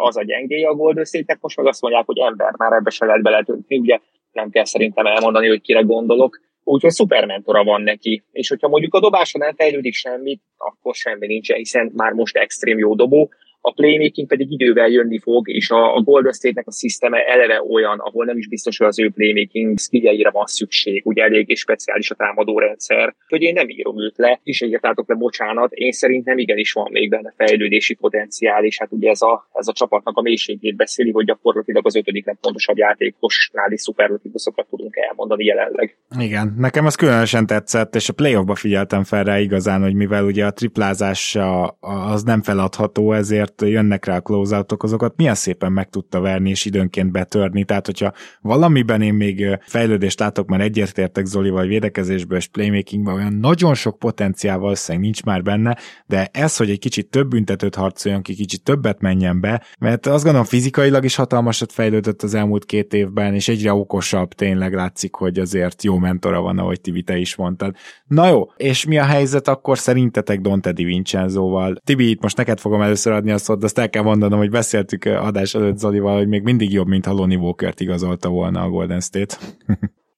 Speaker 3: az a gyengéje a Golden state most meg azt mondják, hogy ember, már ebbe se lehet beletöltni, ugye nem kell szerintem elmondani, hogy kire gondolok, úgyhogy szupermentora van neki. És hogyha mondjuk a dobása nem fejlődik semmit, akkor semmi nincsen, hiszen már most extrém jó dobó, a playmaking pedig idővel jönni fog, és a, a Golden State-nek a sziszteme eleve olyan, ahol nem is biztos, hogy az ő playmaking skilljeire van szükség, ugye elég és speciális a támadó rendszer, hogy én nem írom őt le, is írtátok le, bocsánat, én szerintem igenis van még benne fejlődési potenciál, és hát ugye ez a, ez a csapatnak a mélységét beszéli, hogy gyakorlatilag az ötödik legfontosabb játékosnál is szuperlatívuszokat tudunk elmondani jelenleg.
Speaker 2: Igen, nekem az különösen tetszett, és a playoffba figyeltem fel rá igazán, hogy mivel ugye a triplázás az nem feladható, ezért jönnek rá a close azokat milyen szépen meg tudta verni és időnként betörni, tehát hogyha valamiben én még fejlődést látok, mert egyértértek Zoli vagy védekezésből és playmakingben, olyan nagyon sok potenciál valószínűleg nincs már benne, de ez, hogy egy kicsit több büntetőt harcoljon ki, kicsit többet menjen be, mert azt gondolom fizikailag is hatalmasat fejlődött az elmúlt két évben, és egyre okosabb tényleg látszik, hogy azért jó mentora van, ahogy Tibi te is mondtad. Na jó, és mi a helyzet akkor szerintetek Dante Di Vincenzoval? Tibi, itt most neked fogom először adni a szót, de azt el kell mondanom, hogy beszéltük adás előtt Zolival, hogy még mindig jobb, mint ha Lonnie Walker-t igazolta volna a Golden State.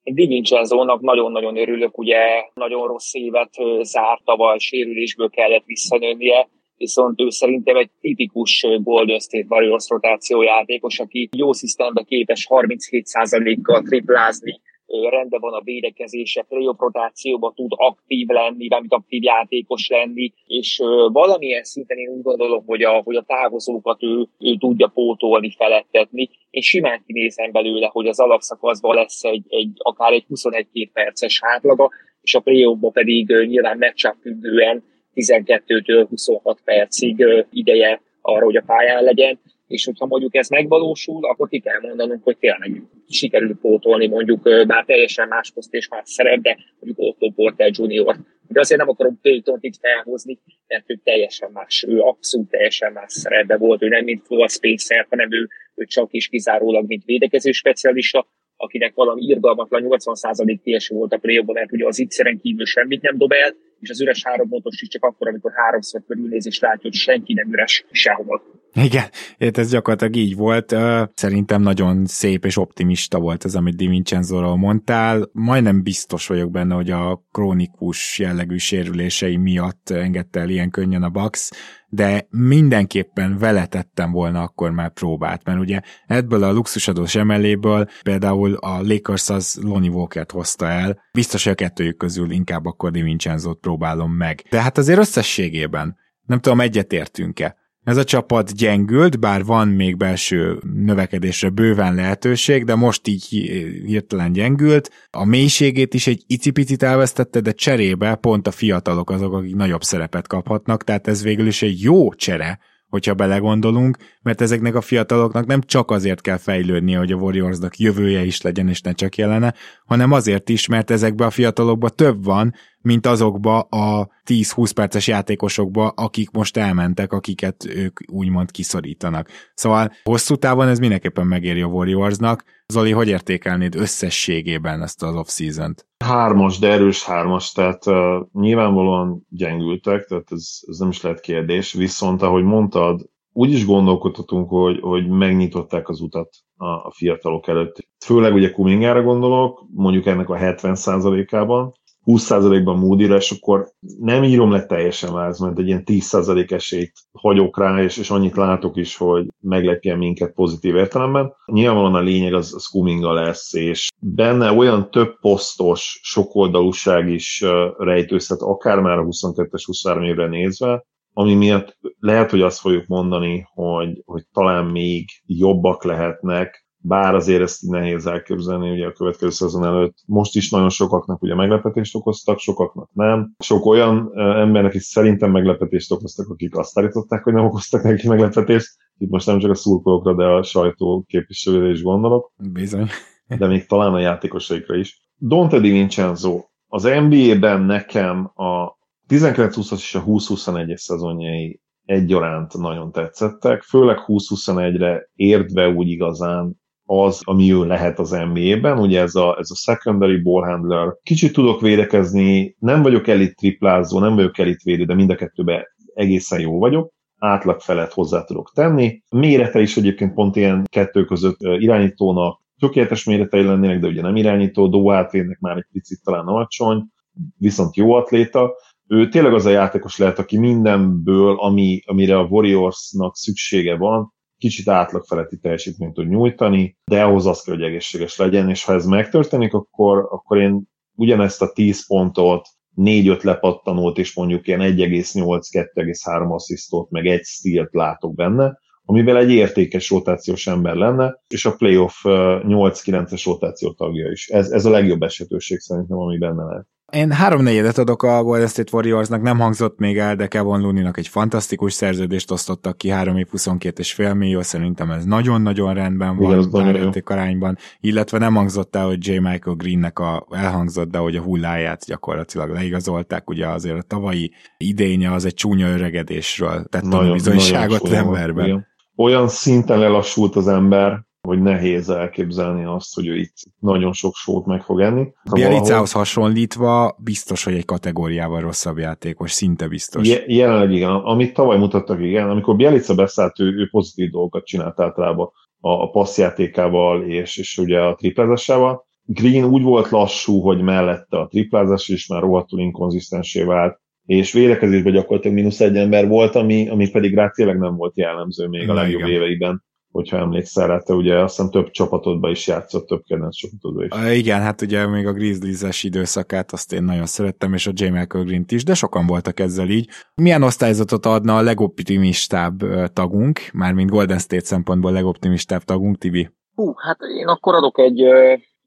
Speaker 3: Di Vincenzo-nak nagyon-nagyon örülök, ugye nagyon rossz évet zárt tavaly, sérülésből kellett visszanőnie, viszont ő szerintem egy tipikus Golden State Warriors rotáció játékos, aki jó szisztembe képes 37%-kal triplázni, rendben van a védekezése, playoff rotációban tud aktív lenni, valamit aktív játékos lenni, és valamilyen szinten én úgy gondolom, hogy a, hogy a távozókat ő, ő tudja pótolni, felettetni. Én simán kinézem belőle, hogy az alapszakaszban lesz egy, egy akár egy 21 perces átlaga, és a playoffban pedig nyilván matchup függően 12-től 26 percig ideje arra, hogy a pályán legyen és hogyha mondjuk ez megvalósul, akkor ki kell mondanunk, hogy tényleg sikerül pótolni mondjuk bár teljesen más poszt és más szerep, de mondjuk Otto Porter Junior. De azért nem akarom payton itt felhozni, mert ő teljesen más, ő abszolút teljesen más szerepbe volt, ő nem mint floor spacer, hanem ő, ő csak is kizárólag, mint védekező specialista, akinek valami irgalmatlan 80% TS volt a play mert ugye az x kívül semmit nem dob el, és az üres három pontos is csak akkor, amikor háromszor körülnéz és látja, hogy senki nem üres sehol.
Speaker 2: Igen, ez gyakorlatilag így volt. Szerintem nagyon szép és optimista volt ez, amit Di Vincenzo-ról mondtál. Majdnem biztos vagyok benne, hogy a krónikus jellegű sérülései miatt engedte el ilyen könnyen a Bucks, de mindenképpen vele tettem volna akkor már próbát, mert ugye ebből a luxusadós emeléből például a Lakers az Lonnie Walker-t hozta el, biztos, hogy a kettőjük közül inkább akkor Di Vincenzo-t próbálom meg. De hát azért összességében nem tudom, egyetértünk-e. Ez a csapat gyengült, bár van még belső növekedésre bőven lehetőség, de most így hirtelen gyengült. A mélységét is egy icipicit elvesztette, de cserébe pont a fiatalok azok, akik nagyobb szerepet kaphatnak, tehát ez végül is egy jó csere hogyha belegondolunk, mert ezeknek a fiataloknak nem csak azért kell fejlődnie, hogy a Warriorsnak jövője is legyen, és ne csak jelene, hanem azért is, mert ezekben a fiatalokban több van, mint azokba a 10-20 perces játékosokba, akik most elmentek, akiket ők úgymond kiszorítanak. Szóval hosszú távon ez mindenképpen megéri a Warriorsnak. Zoli, hogy értékelnéd összességében ezt az off-season-t?
Speaker 1: Hármas, de erős hármas, tehát uh, nyilvánvalóan gyengültek, tehát ez, ez nem is lehet kérdés, viszont ahogy mondtad, úgy is gondolkodhatunk, hogy, hogy megnyitották az utat a, a fiatalok előtt. Főleg ugye Kumingára gondolok, mondjuk ennek a 70%-ában, 20%-ban moody és akkor nem írom le teljesen váz, mert egy ilyen 10% esélyt hagyok rá, és, és annyit látok is, hogy meglepjen minket pozitív értelemben. Nyilvánvalóan a lényeg az, az Kuminga lesz, és benne olyan több posztos sokoldalúság is rejtőzhet, akár már a 22-es 23 évre nézve, ami miatt lehet, hogy azt fogjuk mondani, hogy, hogy talán még jobbak lehetnek, bár azért ezt nehéz elképzelni ugye a következő szezon előtt. Most is nagyon sokaknak ugye meglepetést okoztak, sokaknak nem. Sok olyan embernek is szerintem meglepetést okoztak, akik azt állították, hogy nem okoztak neki meglepetést. Itt most nem csak a szurkolókra, de a sajtó képviselőre is gondolok.
Speaker 2: Bizony.
Speaker 1: de még talán a játékosaikra is. Dante Di Vincenzo, az NBA-ben nekem a 19-20-as és a 20-21-es szezonjai egyaránt nagyon tetszettek, főleg 20-21-re értve úgy igazán az, ami ő lehet az NBA-ben, ugye ez a, ez a secondary ball handler. Kicsit tudok védekezni, nem vagyok elit triplázó, nem vagyok elit védő, de mind a kettőben egészen jó vagyok átlag felett hozzá tudok tenni. Mérete is egyébként pont ilyen kettő között irányítónak tökéletes méretei lennének, de ugye nem irányító, Dohátvédnek már egy picit talán alacsony, viszont jó atléta. Ő tényleg az a játékos lehet, aki mindenből, ami, amire a Warriorsnak szüksége van, kicsit átlag feletti teljesítményt tud nyújtani, de ahhoz az kell, hogy egészséges legyen, és ha ez megtörténik, akkor, akkor én ugyanezt a 10 pontot, 4-5 lepattanót, és mondjuk ilyen 1,8-2,3 asszisztot, meg egy stílt látok benne, amivel egy értékes rotációs ember lenne, és a playoff 8-9-es rotáció tagja is. Ez, ez a legjobb esetőség szerintem, ami benne lehet.
Speaker 2: Én három negyedet adok a Golden State Warriorsnak, nem hangzott még el, de Kevin Looney-nak egy fantasztikus szerződést osztottak ki, 3 év 22 és fél millió, szerintem ez nagyon-nagyon rendben van, Igen, arányban, illetve nem hangzott el, hogy J. Michael Greennek a, elhangzott, de hogy a hulláját gyakorlatilag leigazolták, ugye azért a tavalyi idénye az egy csúnya öregedésről tett nagyon, bizonyságot nagyon emberben.
Speaker 1: Olyan szinten lelassult az ember, hogy nehéz elképzelni azt, hogy ő itt nagyon sok sót meg fog enni.
Speaker 2: Bielicához hasonlítva biztos, hogy egy kategóriával rosszabb játékos, szinte biztos.
Speaker 1: Je- jelenleg igen, amit tavaly mutattak, igen, amikor Bielica beszállt, ő, ő pozitív dolgokat csinált általában a, a passzjátékával és, és ugye a triplázásával. Green úgy volt lassú, hogy mellette a triplázás is már rohadtul inkonzisztensé vált, és védekezésben gyakorlatilag mínusz egy ember volt, ami, ami pedig rá tényleg nem volt jellemző még a legjobb igen. éveiben hogyha emlékszel rá, te ugye azt hiszem több csapatodba is játszott, több kedvenc csapatodba is.
Speaker 2: Igen, hát ugye még a Grizzlies-es időszakát azt én nagyon szerettem, és a J. Michael green is, de sokan voltak ezzel így. Milyen osztályzatot adna a legoptimistább tagunk, mármint Golden State szempontból legoptimistább tagunk, Tibi?
Speaker 3: Hú, hát én akkor adok egy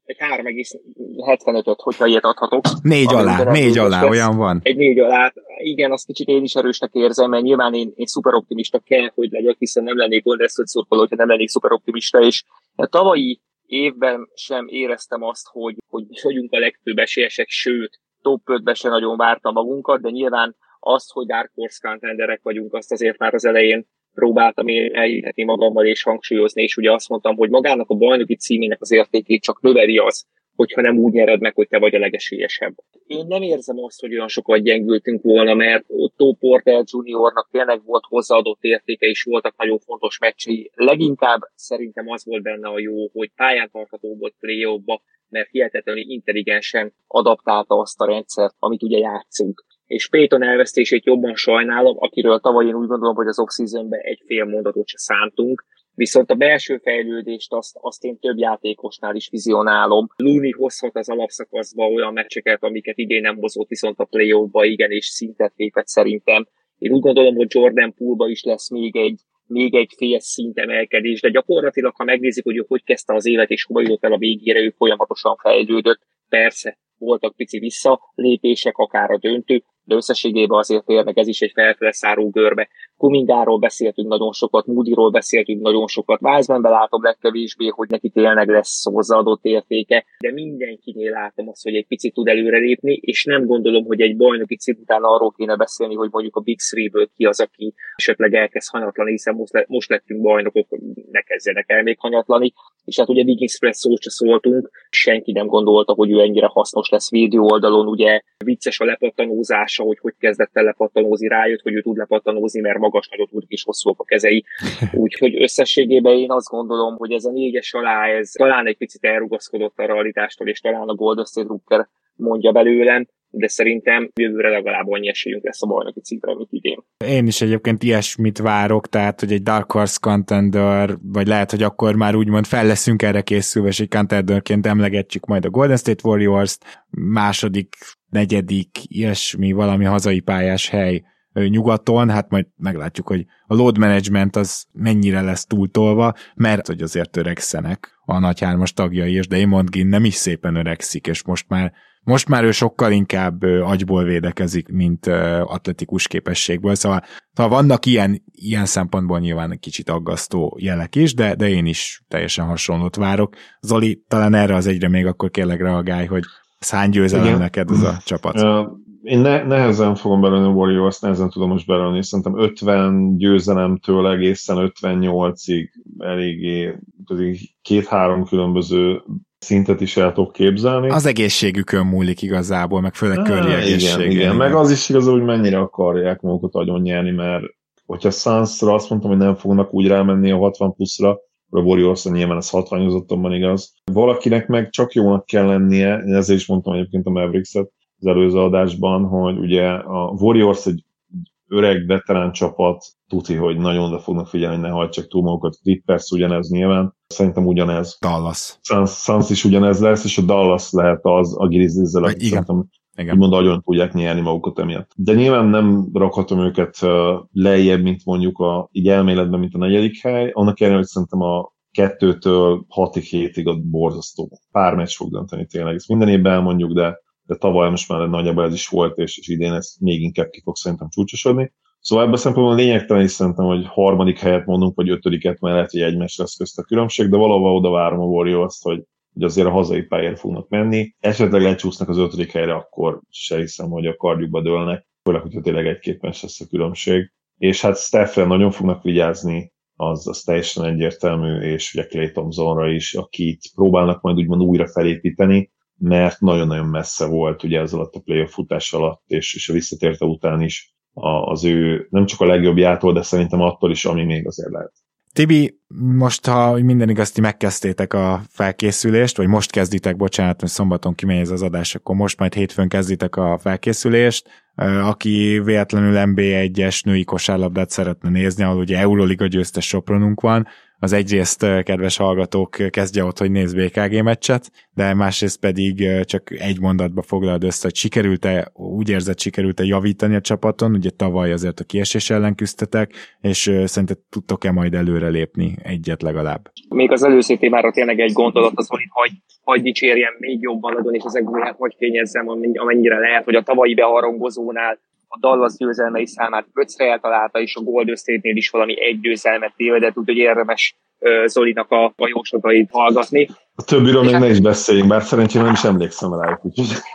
Speaker 3: egy 3,75-öt, hogyha ilyet adhatok.
Speaker 2: Négy alá, négy alá, lesz. olyan van.
Speaker 3: Egy négy alá. Igen, azt kicsit én is erősnek érzem, mert nyilván én, én szuper optimista kell, hogy legyek, hiszen nem lennék Golden szurkoló, hogyha nem lennék szuper optimista, és a tavalyi évben sem éreztem azt, hogy, hogy vagyunk a legfőbb esélyesek, sőt, top 5-be se nagyon várta magunkat, de nyilván azt, hogy Dark Horse contenderek vagyunk, azt azért már az elején próbáltam elhitetni magammal és hangsúlyozni, és ugye azt mondtam, hogy magának a bajnoki címének az értékét csak növeli az, hogyha nem úgy nyered meg, hogy te vagy a legesélyesebb. Én nem érzem azt, hogy olyan sokat gyengültünk volna, mert Otto Porter Juniornak tényleg volt hozzáadott értéke, és voltak nagyon fontos meccsei. Leginkább szerintem az volt benne a jó, hogy pályán tartható volt play mert hihetetlenül intelligensen adaptálta azt a rendszert, amit ugye játszunk és Payton elvesztését jobban sajnálom, akiről tavaly én úgy gondolom, hogy az off egy fél mondatot se szántunk, Viszont a belső fejlődést azt, azt én több játékosnál is vizionálom. Looney hozhat az alapszakaszba olyan meccseket, amiket idén nem hozott, viszont a play ba igen, és szintet lépett szerintem. Én úgy gondolom, hogy Jordan Poolba is lesz még egy, még egy fél szint emelkedés, de gyakorlatilag, ha megnézik, hogy ő hogy kezdte az évet, és hova jutott el a végére, ő folyamatosan fejlődött. Persze, voltak pici visszalépések, akár a döntő, de összességében azért tényleg ez is egy felfele száró görbe. Kumingáról beszéltünk nagyon sokat, Moodyról beszéltünk nagyon sokat, Wisemanbe látom legkevésbé, hogy neki tényleg lesz hozzáadott értéke, de mindenkinél látom azt, hogy egy picit tud előrelépni, és nem gondolom, hogy egy bajnoki cím után arról kéne beszélni, hogy mondjuk a Big Three-ből ki az, aki esetleg elkezd hanyatlani, hiszen most, le, most lettünk bajnokok, ne kezdjenek el még hanyatlani, és hát ugye Wiggins Press szót se szóltunk, senki nem gondolta, hogy ő ennyire hasznos lesz védő oldalon, ugye vicces a lepattanózása, hogy hogy kezdett el lepattanózni, rájött, hogy ő tud lepattanózni, mert magas nagyot tud és hosszúak a kezei. Úgyhogy összességében én azt gondolom, hogy ez a négyes alá, ez talán egy picit elrugaszkodott a realitástól, és talán a State Rucker mondja belőlem, de szerintem jövőre legalább annyi esélyünk lesz a bajnoki címre, mint idén.
Speaker 2: Én is egyébként ilyesmit várok, tehát hogy egy Dark Horse contender, vagy lehet, hogy akkor már úgymond fel leszünk erre készülve, és egy contenderként emlegetjük majd a Golden State Warriors-t, második, negyedik, ilyesmi valami hazai pályás hely nyugaton, hát majd meglátjuk, hogy a load management az mennyire lesz túltolva, mert hogy azért öregszenek a nagy hármas tagjai, és Damon Ginn nem is szépen öregszik, és most már most már ő sokkal inkább agyból védekezik, mint atletikus képességből, szóval, szóval vannak ilyen, ilyen szempontból nyilván egy kicsit aggasztó jelek is, de, de én is teljesen hasonlót várok. Zoli, talán erre az egyre még akkor kérlek reagálj, hogy ez hány győzelem Igen. neked ez a csapat?
Speaker 1: én ne, nehezen fogom belőni a Warriors, nehezen tudom most belőni, szerintem 50 győzelemtől egészen 58-ig eléggé két-három különböző szintet is el tudok képzelni.
Speaker 2: Az egészségükön múlik igazából, meg főleg körri egészség.
Speaker 1: Igen, igen, meg az is igaz, hogy mennyire akarják magukat agyon nyerni, mert hogyha Sunsra azt mondtam, hogy nem fognak úgy rámenni a 60 pluszra, a warriors nyilván ez hatványozottan igaz. Valakinek meg csak jónak kell lennie, ezért is mondtam egyébként a Mavericks-et az előző adásban, hogy ugye a Warriors egy öreg veterán csapat, tuti, hogy nagyon oda fognak figyelni, ne hagyd túl magukat. Clippers ugyanez nyilván, szerintem ugyanez.
Speaker 2: Dallas.
Speaker 1: Suns, Suns is ugyanez lesz, és a Dallas lehet az a Grizzlies-zel, akik szerintem igen. úgymond nagyon tudják nyerni magukat emiatt. De nyilván nem rakhatom őket lejjebb, mint mondjuk a, így elméletben, mint a negyedik hely, annak ellenére, hogy szerintem a kettőtől hatig hétig a borzasztó. Pár meccs fog dönteni tényleg. Ezt minden évben elmondjuk, de de tavaly most már nagyjából ez is volt, és, és idén ez még inkább ki fog szerintem csúcsosodni. Szóval ebben szempontból lényegtelen is szerintem, hogy harmadik helyet mondunk, vagy ötödiket, mert lehet, hogy egy meccs lesz közt a különbség, de valahol oda várom a Warriors-t, hogy, hogy azért a hazai pályára fognak menni. Esetleg lecsúsznak az ötödik helyre, akkor se hiszem, hogy a kardjukba dőlnek, főleg, hogyha tényleg egy-két meccs lesz a különbség. És hát Steffre nagyon fognak vigyázni, az, az teljesen egyértelmű, és ugye Clay Thompsonra is, akit próbálnak majd úgymond újra felépíteni, mert nagyon-nagyon messze volt ugye ez alatt a playoff futás alatt, és, és a visszatérte után is az ő nem csak a legjobbjától, de szerintem attól is, ami még azért lehet.
Speaker 2: Tibi, most ha minden igaz, ti megkezdtétek a felkészülést, vagy most kezditek, bocsánat, hogy szombaton kimegy ez az adás, akkor most majd hétfőn kezditek a felkészülést.
Speaker 4: Aki véletlenül NB1-es női kosárlabdát szeretne nézni, ahol ugye Euroliga győztes Sopronunk van, az egyrészt kedves hallgatók kezdje ott, hogy néz BKG meccset, de másrészt pedig csak egy mondatba foglalod össze, hogy sikerült-e, úgy érzett, sikerült-e javítani a csapaton, ugye tavaly azért a kiesés ellen küzdtetek, és szerinted tudtok-e majd előre lépni egyet legalább?
Speaker 3: Még az előző témára tényleg egy gondolat az, hogy hagy, hagy dicsérjen még jobban adon, és ezekből hát hogy fényezzem, amennyire lehet, hogy a tavalyi beharangozónál a Dallas győzelmei számát ötszre eltalálta, és a Gold State-nél is valami egy győzelmet tévedett, úgyhogy érdemes Zolinak a, a jóslatait hallgatni.
Speaker 1: A többiről még ne is beszéljünk, bár szerencsére nem is emlékszem rá.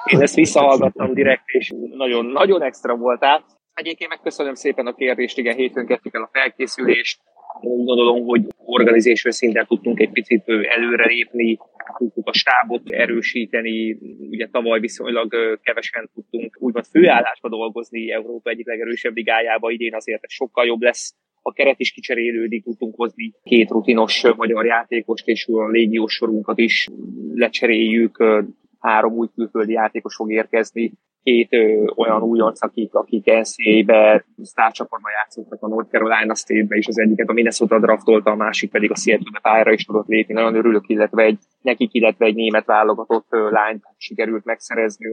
Speaker 3: Én ezt visszahallgattam direkt, és nagyon, nagyon extra voltál. Egyébként megköszönöm szépen a kérdést, igen, hétfőn kezdtük el a felkészülést, úgy gondolom, hogy organizációs szinten tudtunk egy picit előrelépni, tudtuk a stábot erősíteni, ugye tavaly viszonylag kevesen tudtunk úgymond főállásba dolgozni Európa egyik legerősebb ligájába, idén azért sokkal jobb lesz, a keret is kicserélődik, tudtunk hozni két rutinos magyar játékost, és a légiós sorunkat is lecseréljük, három új külföldi játékos fog érkezni, két ö, olyan újonc, akik, akik NCAA-be, sztárcsapatban játszottak a North Carolina State-be, és az egyiket a Minnesota draftolta, a másik pedig a Seattle-be pályára is tudott lépni. Nagyon örülök, illetve egy, nekik, illetve egy német válogatott ö, lányt sikerült megszerezni,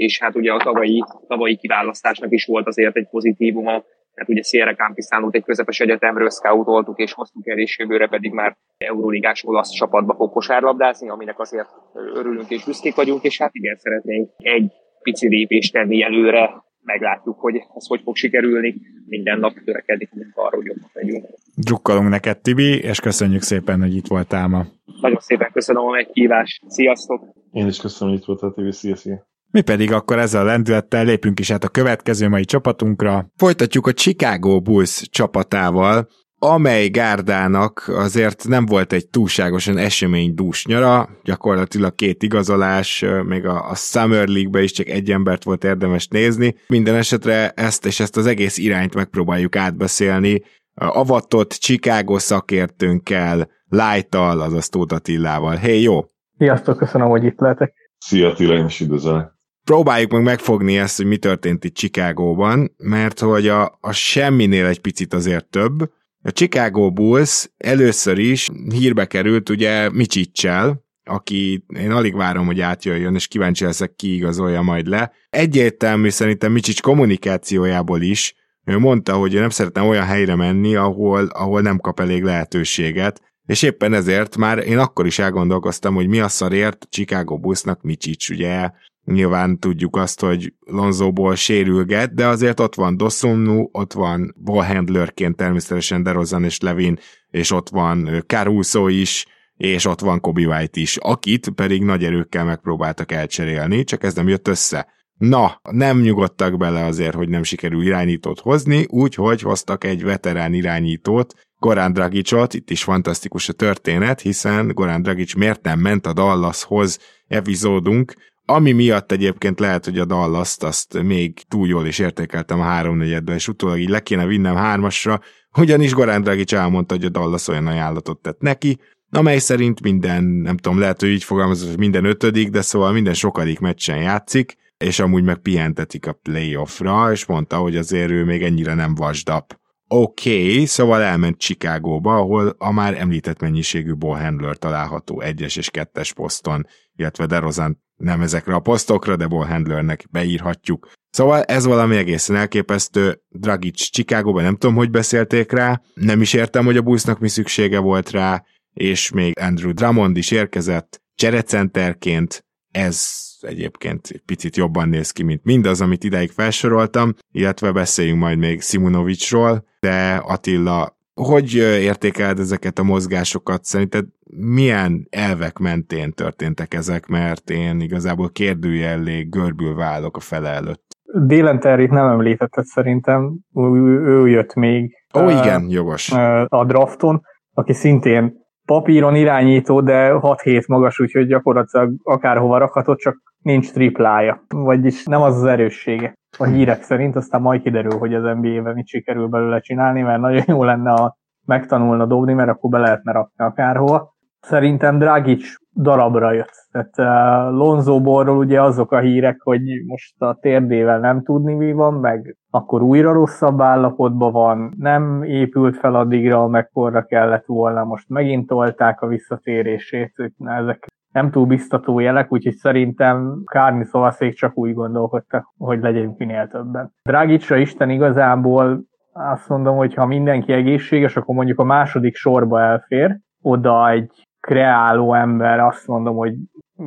Speaker 3: és hát ugye a tavalyi, tavalyi kiválasztásnak is volt azért egy pozitívuma, hát ugye Sierra Campisánót egy közepes egyetemről scoutoltuk, és hoztuk el, és jövőre pedig már Euróligás olasz csapatba fog kosárlabdázni, aminek azért örülünk és büszkék vagyunk, és hát igen, szeretnénk egy pici lépést tenni előre, meglátjuk, hogy ez hogy fog sikerülni. Minden nap törekedni fogunk arra, hogy jobban megyünk.
Speaker 4: Drukkolunk neked, Tibi, és köszönjük szépen, hogy itt voltál ma.
Speaker 3: Nagyon szépen köszönöm a meghívást. Sziasztok!
Speaker 1: Én is köszönöm, hogy itt voltál, Tibi. Szia,
Speaker 4: Mi pedig akkor ezzel a lendülettel lépünk is át a következő mai csapatunkra. Folytatjuk a Chicago Bulls csapatával, amely gárdának azért nem volt egy túlságosan eseménydús nyara, gyakorlatilag két igazolás, még a, a Summer League-be is csak egy embert volt érdemes nézni. Minden esetre ezt és ezt az egész irányt megpróbáljuk átbeszélni, avatott Chicago szakértőnkkel, Light-tal, azaz Tóth Attilával. Hey, jó!
Speaker 5: Sziasztok, köszönöm, hogy itt lehetek.
Speaker 1: Szia Attila, én is üdvözlök.
Speaker 4: Próbáljuk meg megfogni ezt, hogy mi történt itt Chicagóban, mert hogy a, a semminél egy picit azért több, a Chicago Bulls először is hírbe került ugye Micsicsel, aki én alig várom, hogy átjöjjön, és kíváncsi leszek, ki igazolja majd le. Egyértelmű szerintem Micsics kommunikációjából is, ő mondta, hogy nem szeretne olyan helyre menni, ahol, ahol nem kap elég lehetőséget, és éppen ezért már én akkor is elgondolkoztam, hogy mi a szarért Chicago Bullsnak Micsics, ugye Nyilván tudjuk azt, hogy Lonzóból sérülget, de azért ott van Dossumnu, ott van ballhandlerként természetesen DeRozan és Levin, és ott van Caruso is, és ott van Kobe White is, akit pedig nagy erőkkel megpróbáltak elcserélni, csak ez nem jött össze. Na, nem nyugodtak bele azért, hogy nem sikerül irányítót hozni, úgyhogy hoztak egy veterán irányítót, Goran Dragicot, itt is fantasztikus a történet, hiszen Goran Dragic miért nem ment a Dallashoz epizódunk, ami miatt egyébként lehet, hogy a dallas azt még túl jól is értékeltem a háromnegyedben, és utólag így le kéne vinnem hármasra, ugyanis Gorán Dragic elmondta, hogy a Dallas olyan ajánlatot tett neki, amely szerint minden, nem tudom, lehet, hogy így fogalmazott, hogy minden ötödik, de szóval minden sokadik meccsen játszik, és amúgy meg pihentetik a playoffra, és mondta, hogy azért ő még ennyire nem vasdap. Oké, okay, szóval elment Chicagóba, ahol a már említett mennyiségű ballhandler található egyes és kettes poszton, illetve DeRozan nem ezekre a posztokra, de ballhandlernek beírhatjuk. Szóval ez valami egészen elképesztő. Dragic Chicagóban nem tudom, hogy beszélték rá, nem is értem, hogy a busznak mi szüksége volt rá, és még Andrew Drummond is érkezett cserecenterként, ez egyébként egy picit jobban néz ki, mint mindaz, amit ideig felsoroltam, illetve beszéljünk majd még Simonovicsról, de Attila, hogy értékeled ezeket a mozgásokat? Szerinted milyen elvek mentén történtek ezek, mert én igazából kérdőjellé görbül válok a fele előtt.
Speaker 5: Délen Territ nem említetted szerintem, ő, ő jött még.
Speaker 4: Ó, uh, igen, jogos.
Speaker 5: A drafton, aki szintén papíron irányító, de 6 hét magas, úgyhogy gyakorlatilag akárhova rakhatod, csak nincs triplája. Vagyis nem az az erőssége a hírek szerint, aztán majd kiderül, hogy az NBA-ben mit sikerül belőle csinálni, mert nagyon jó lenne, a megtanulna dobni, mert akkor be lehetne rakni akárhova Szerintem Dragic darabra jött. Tehát uh, Lonzo Borról ugye azok a hírek, hogy most a térdével nem tudni mi van, meg akkor újra rosszabb állapotban van, nem épült fel addigra, amekkorra kellett volna, most megint tolták a visszatérését, ezek nem túl biztató jelek, úgyhogy szerintem Kárni Szovaszék csak úgy gondolkodtak, hogy legyünk minél többen. Dragicra Isten igazából azt mondom, hogy ha mindenki egészséges, akkor mondjuk a második sorba elfér, oda egy kreáló ember, azt mondom, hogy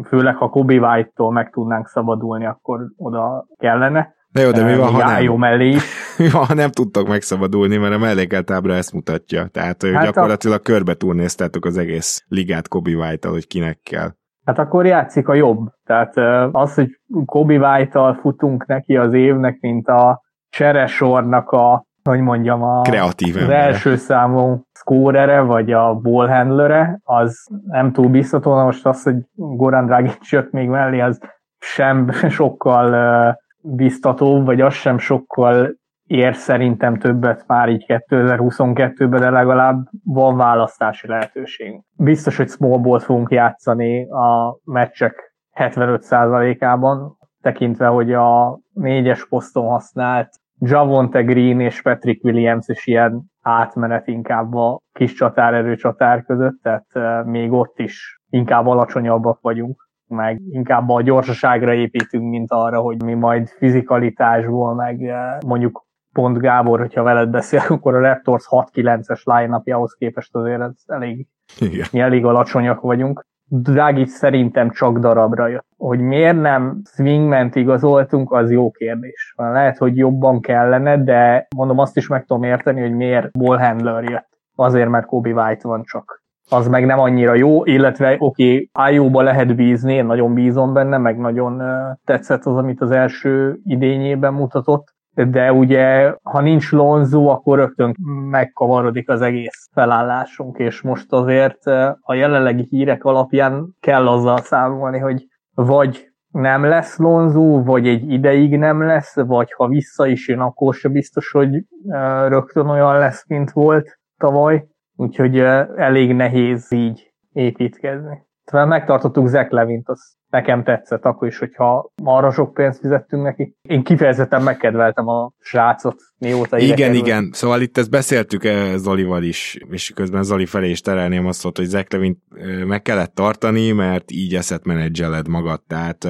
Speaker 5: főleg ha Kobe White-tól meg tudnánk szabadulni, akkor oda kellene.
Speaker 4: De jó, de mi van, ha nem?
Speaker 5: mellé
Speaker 4: mi van, ha nem tudtok megszabadulni, mert a mellékelt ábra ezt mutatja. Tehát hát gyakorlatilag a... körbe turnéztátok az egész ligát Kobe white hogy kinek kell.
Speaker 5: Hát akkor játszik a jobb. Tehát az, hogy Kobe white futunk neki az évnek, mint a cseresornak a hogy mondjam, a,
Speaker 4: Kreatív
Speaker 5: az első számú scorere, vagy a ballhandlere, az nem túl biztató, na most az, hogy Goran Dragic jött még mellé, az sem sokkal biztató, vagy az sem sokkal ér szerintem többet már így 2022-ben, de legalább van választási lehetőség. Biztos, hogy small ball fogunk játszani a meccsek 75%-ában, tekintve, hogy a négyes poszton használt Javonte Green és Patrick Williams is ilyen átmenet inkább a kis csatár-erő csatár között, tehát még ott is inkább alacsonyabbak vagyunk, meg inkább a gyorsaságra építünk, mint arra, hogy mi majd fizikalitásból, meg mondjuk pont Gábor, hogyha veled beszél, akkor a Raptors 6-9-es line képest azért ez elég, Igen. mi elég alacsonyak vagyunk. Dragic szerintem csak darabra jött. Hogy miért nem swingment igazoltunk, az jó kérdés. Lehet, hogy jobban kellene, de mondom azt is meg tudom érteni, hogy miért ballhandler jött. Azért, mert Kobe White van csak. Az meg nem annyira jó, illetve oké, okay, lehet bízni, én nagyon bízom benne, meg nagyon tetszett az, amit az első idényében mutatott, de ugye, ha nincs Lonzo, akkor rögtön megkavarodik az egész felállásunk, és most azért a jelenlegi hírek alapján kell azzal számolni, hogy vagy nem lesz Lonzo, vagy egy ideig nem lesz, vagy ha vissza is jön, akkor se biztos, hogy rögtön olyan lesz, mint volt tavaly. Úgyhogy elég nehéz így építkezni. Talán megtartottuk Zach Levint, az nekem tetszett akkor is, hogyha arra sok pénzt fizettünk neki. Én kifejezetten megkedveltem a srácot, mióta
Speaker 4: Igen, kerül. igen. Szóval itt ezt beszéltük Zolival is, és közben Zoli felé is terelném azt, hogy Zach Levint meg kellett tartani, mert így eszet menedzseled magad, tehát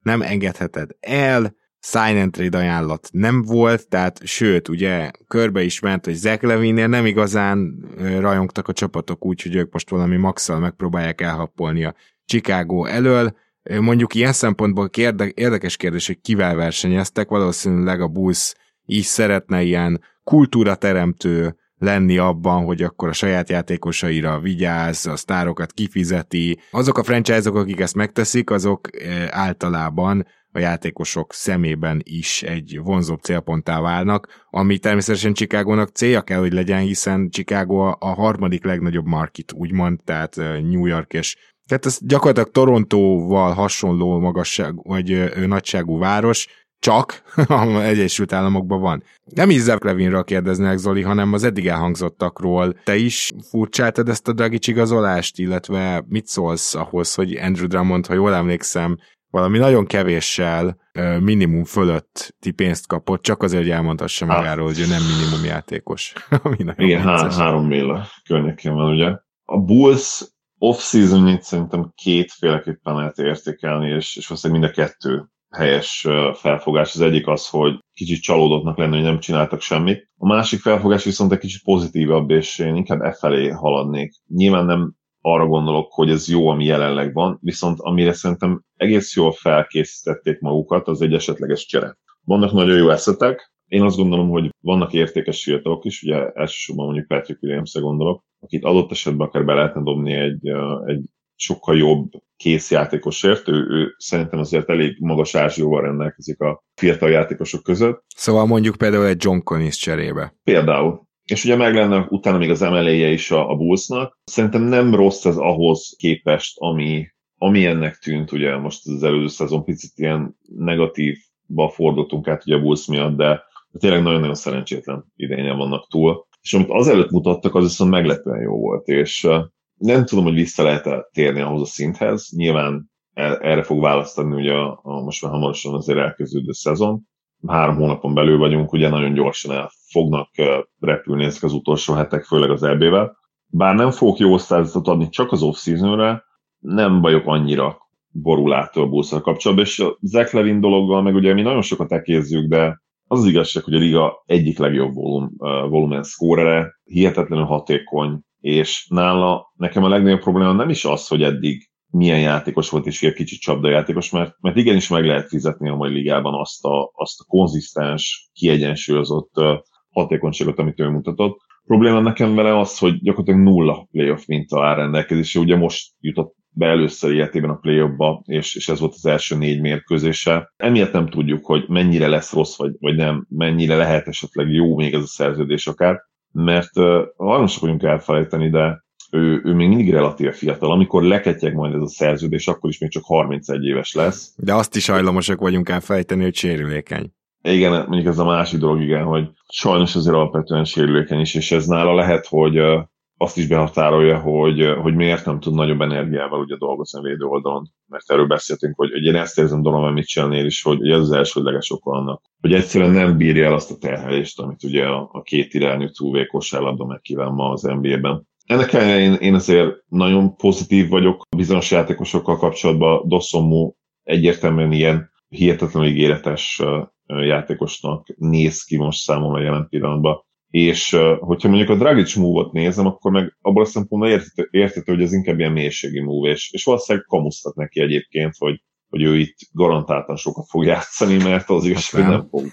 Speaker 4: nem engedheted el, sign and trade ajánlat nem volt, tehát sőt, ugye körbe is ment, hogy Zach Levinnél nem igazán rajongtak a csapatok úgy, hogy ők most valami maxal megpróbálják elhappolni a Chicago elől. Mondjuk ilyen szempontból kérde- érdekes kérdés, hogy kivel versenyeztek, valószínűleg a Bulls is szeretne ilyen kultúrateremtő lenni abban, hogy akkor a saját játékosaira vigyáz, a sztárokat kifizeti. Azok a franchise-ok, akik ezt megteszik, azok általában a játékosok szemében is egy vonzóbb célponttá válnak, ami természetesen Chicagónak célja kell, hogy legyen, hiszen Chicago a harmadik legnagyobb market, úgymond, tehát New York és tehát ez gyakorlatilag Torontóval hasonló magasság, vagy ö, nagyságú város, csak a Egyesült Államokban van. Nem is Zach Levinről kérdeznek, Zoli, hanem az eddig elhangzottakról. Te is furcsáltad ezt a Dragic igazolást, illetve mit szólsz ahhoz, hogy Andrew Drummond, ha jól emlékszem, valami nagyon kevéssel minimum fölötti pénzt kapott, csak azért, hogy elmondhassa magáról, hogy ő nem minimum játékos.
Speaker 1: Igen, há- három méle környékén van, ugye. A Bulls off-seasonjét szerintem kétféleképpen lehet értékelni, és, és valószínűleg mind a kettő helyes felfogás. Az egyik az, hogy kicsit csalódottnak lenni, hogy nem csináltak semmit. A másik felfogás viszont egy kicsit pozitívabb, és én inkább e felé haladnék. Nyilván nem arra gondolok, hogy ez jó, ami jelenleg van, viszont amire szerintem egész jól felkészítették magukat, az egy esetleges csere. Vannak nagyon jó eszetek, én azt gondolom, hogy vannak értékes fiatalok is, ugye elsősorban mondjuk Patrick williams gondolok, akit adott esetben akár be lehetne dobni egy, egy sokkal jobb készjátékosért, ő, ő szerintem azért elég magas ázsióval rendelkezik a fiatal játékosok között.
Speaker 4: Szóval mondjuk például egy John Collins cserébe.
Speaker 1: Például. És ugye meg lenne utána még az emeléje is a, a Bullsnak. Szerintem nem rossz ez ahhoz képest, ami, ami ennek tűnt, ugye most az előző szezon picit ilyen negatívba fordultunk át ugye a Bulls miatt, de tényleg nagyon-nagyon szerencsétlen idénye vannak túl. És amit azelőtt mutattak, az viszont meglepően jó volt, és Nem tudom, hogy vissza lehet térni ahhoz a szinthez. Nyilván e, erre fog választani ugye a, a most már hamarosan azért elkezdődő szezon. Három hónapon belül vagyunk, ugye nagyon gyorsan el fognak repülni ezek az utolsó hetek, főleg az EB-vel. Bár nem fogok jó osztályzatot adni csak az off-seasonre, nem vagyok annyira borulától buszra kapcsolatban, és a Zach Levin dologgal meg ugye mi nagyon sokat ekézzük, de az az igazság, hogy a liga egyik legjobb volum, volumen szkórere, hihetetlenül hatékony, és nála nekem a legnagyobb probléma nem is az, hogy eddig milyen játékos volt, és ilyen kicsit csapdajátékos, mert, mert igenis meg lehet fizetni a mai ligában azt a, azt a konzisztens, kiegyensúlyozott hatékonyságot, amit ő mutatott. A probléma nekem vele az, hogy gyakorlatilag nulla playoff minta áll rendelkezésre. Ugye most jutott be először életében a play és, és ez volt az első négy mérkőzése. Emiatt nem tudjuk, hogy mennyire lesz rossz, vagy, vagy nem, mennyire lehet esetleg jó még ez a szerződés akár, mert uh, hajlamosak vagyunk elfelejteni, de ő, ő még mindig relatíve fiatal. Amikor leketyeg majd ez a szerződés, akkor is még csak 31 éves lesz.
Speaker 2: De azt is hajlamosak vagyunk elfelejteni, hogy sérülékeny.
Speaker 1: Igen, mondjuk ez a másik dolog, igen, hogy sajnos azért alapvetően sérülékeny is, és ez nála lehet, hogy azt is behatárolja, hogy, hogy miért nem tud nagyobb energiával ugye dolgozni a védő oldalon. Mert erről beszéltünk, hogy, hogy én ezt érzem Donovan Mitchellnél is, hogy ez az elsődleges oka annak, hogy egyszerűen nem bírja el azt a terhelést, amit ugye a, a két irányú túlvé kosárlabda megkíván ma az NBA-ben. Ennek ellenére én, én azért nagyon pozitív vagyok bizonyos játékosokkal kapcsolatban. Dossomú egyértelműen ilyen hihetetlenül ígéretes játékosnak néz ki most számomra jelen pillanatban. És hogyha mondjuk a Dragic move nézem, akkor meg abból a szempontból értető, értető, hogy ez inkább ilyen mélységi move, és, és valószínűleg kamusztat neki egyébként, hogy, hogy ő itt garantáltan sokat fog játszani, mert az igaz, hogy nem fog,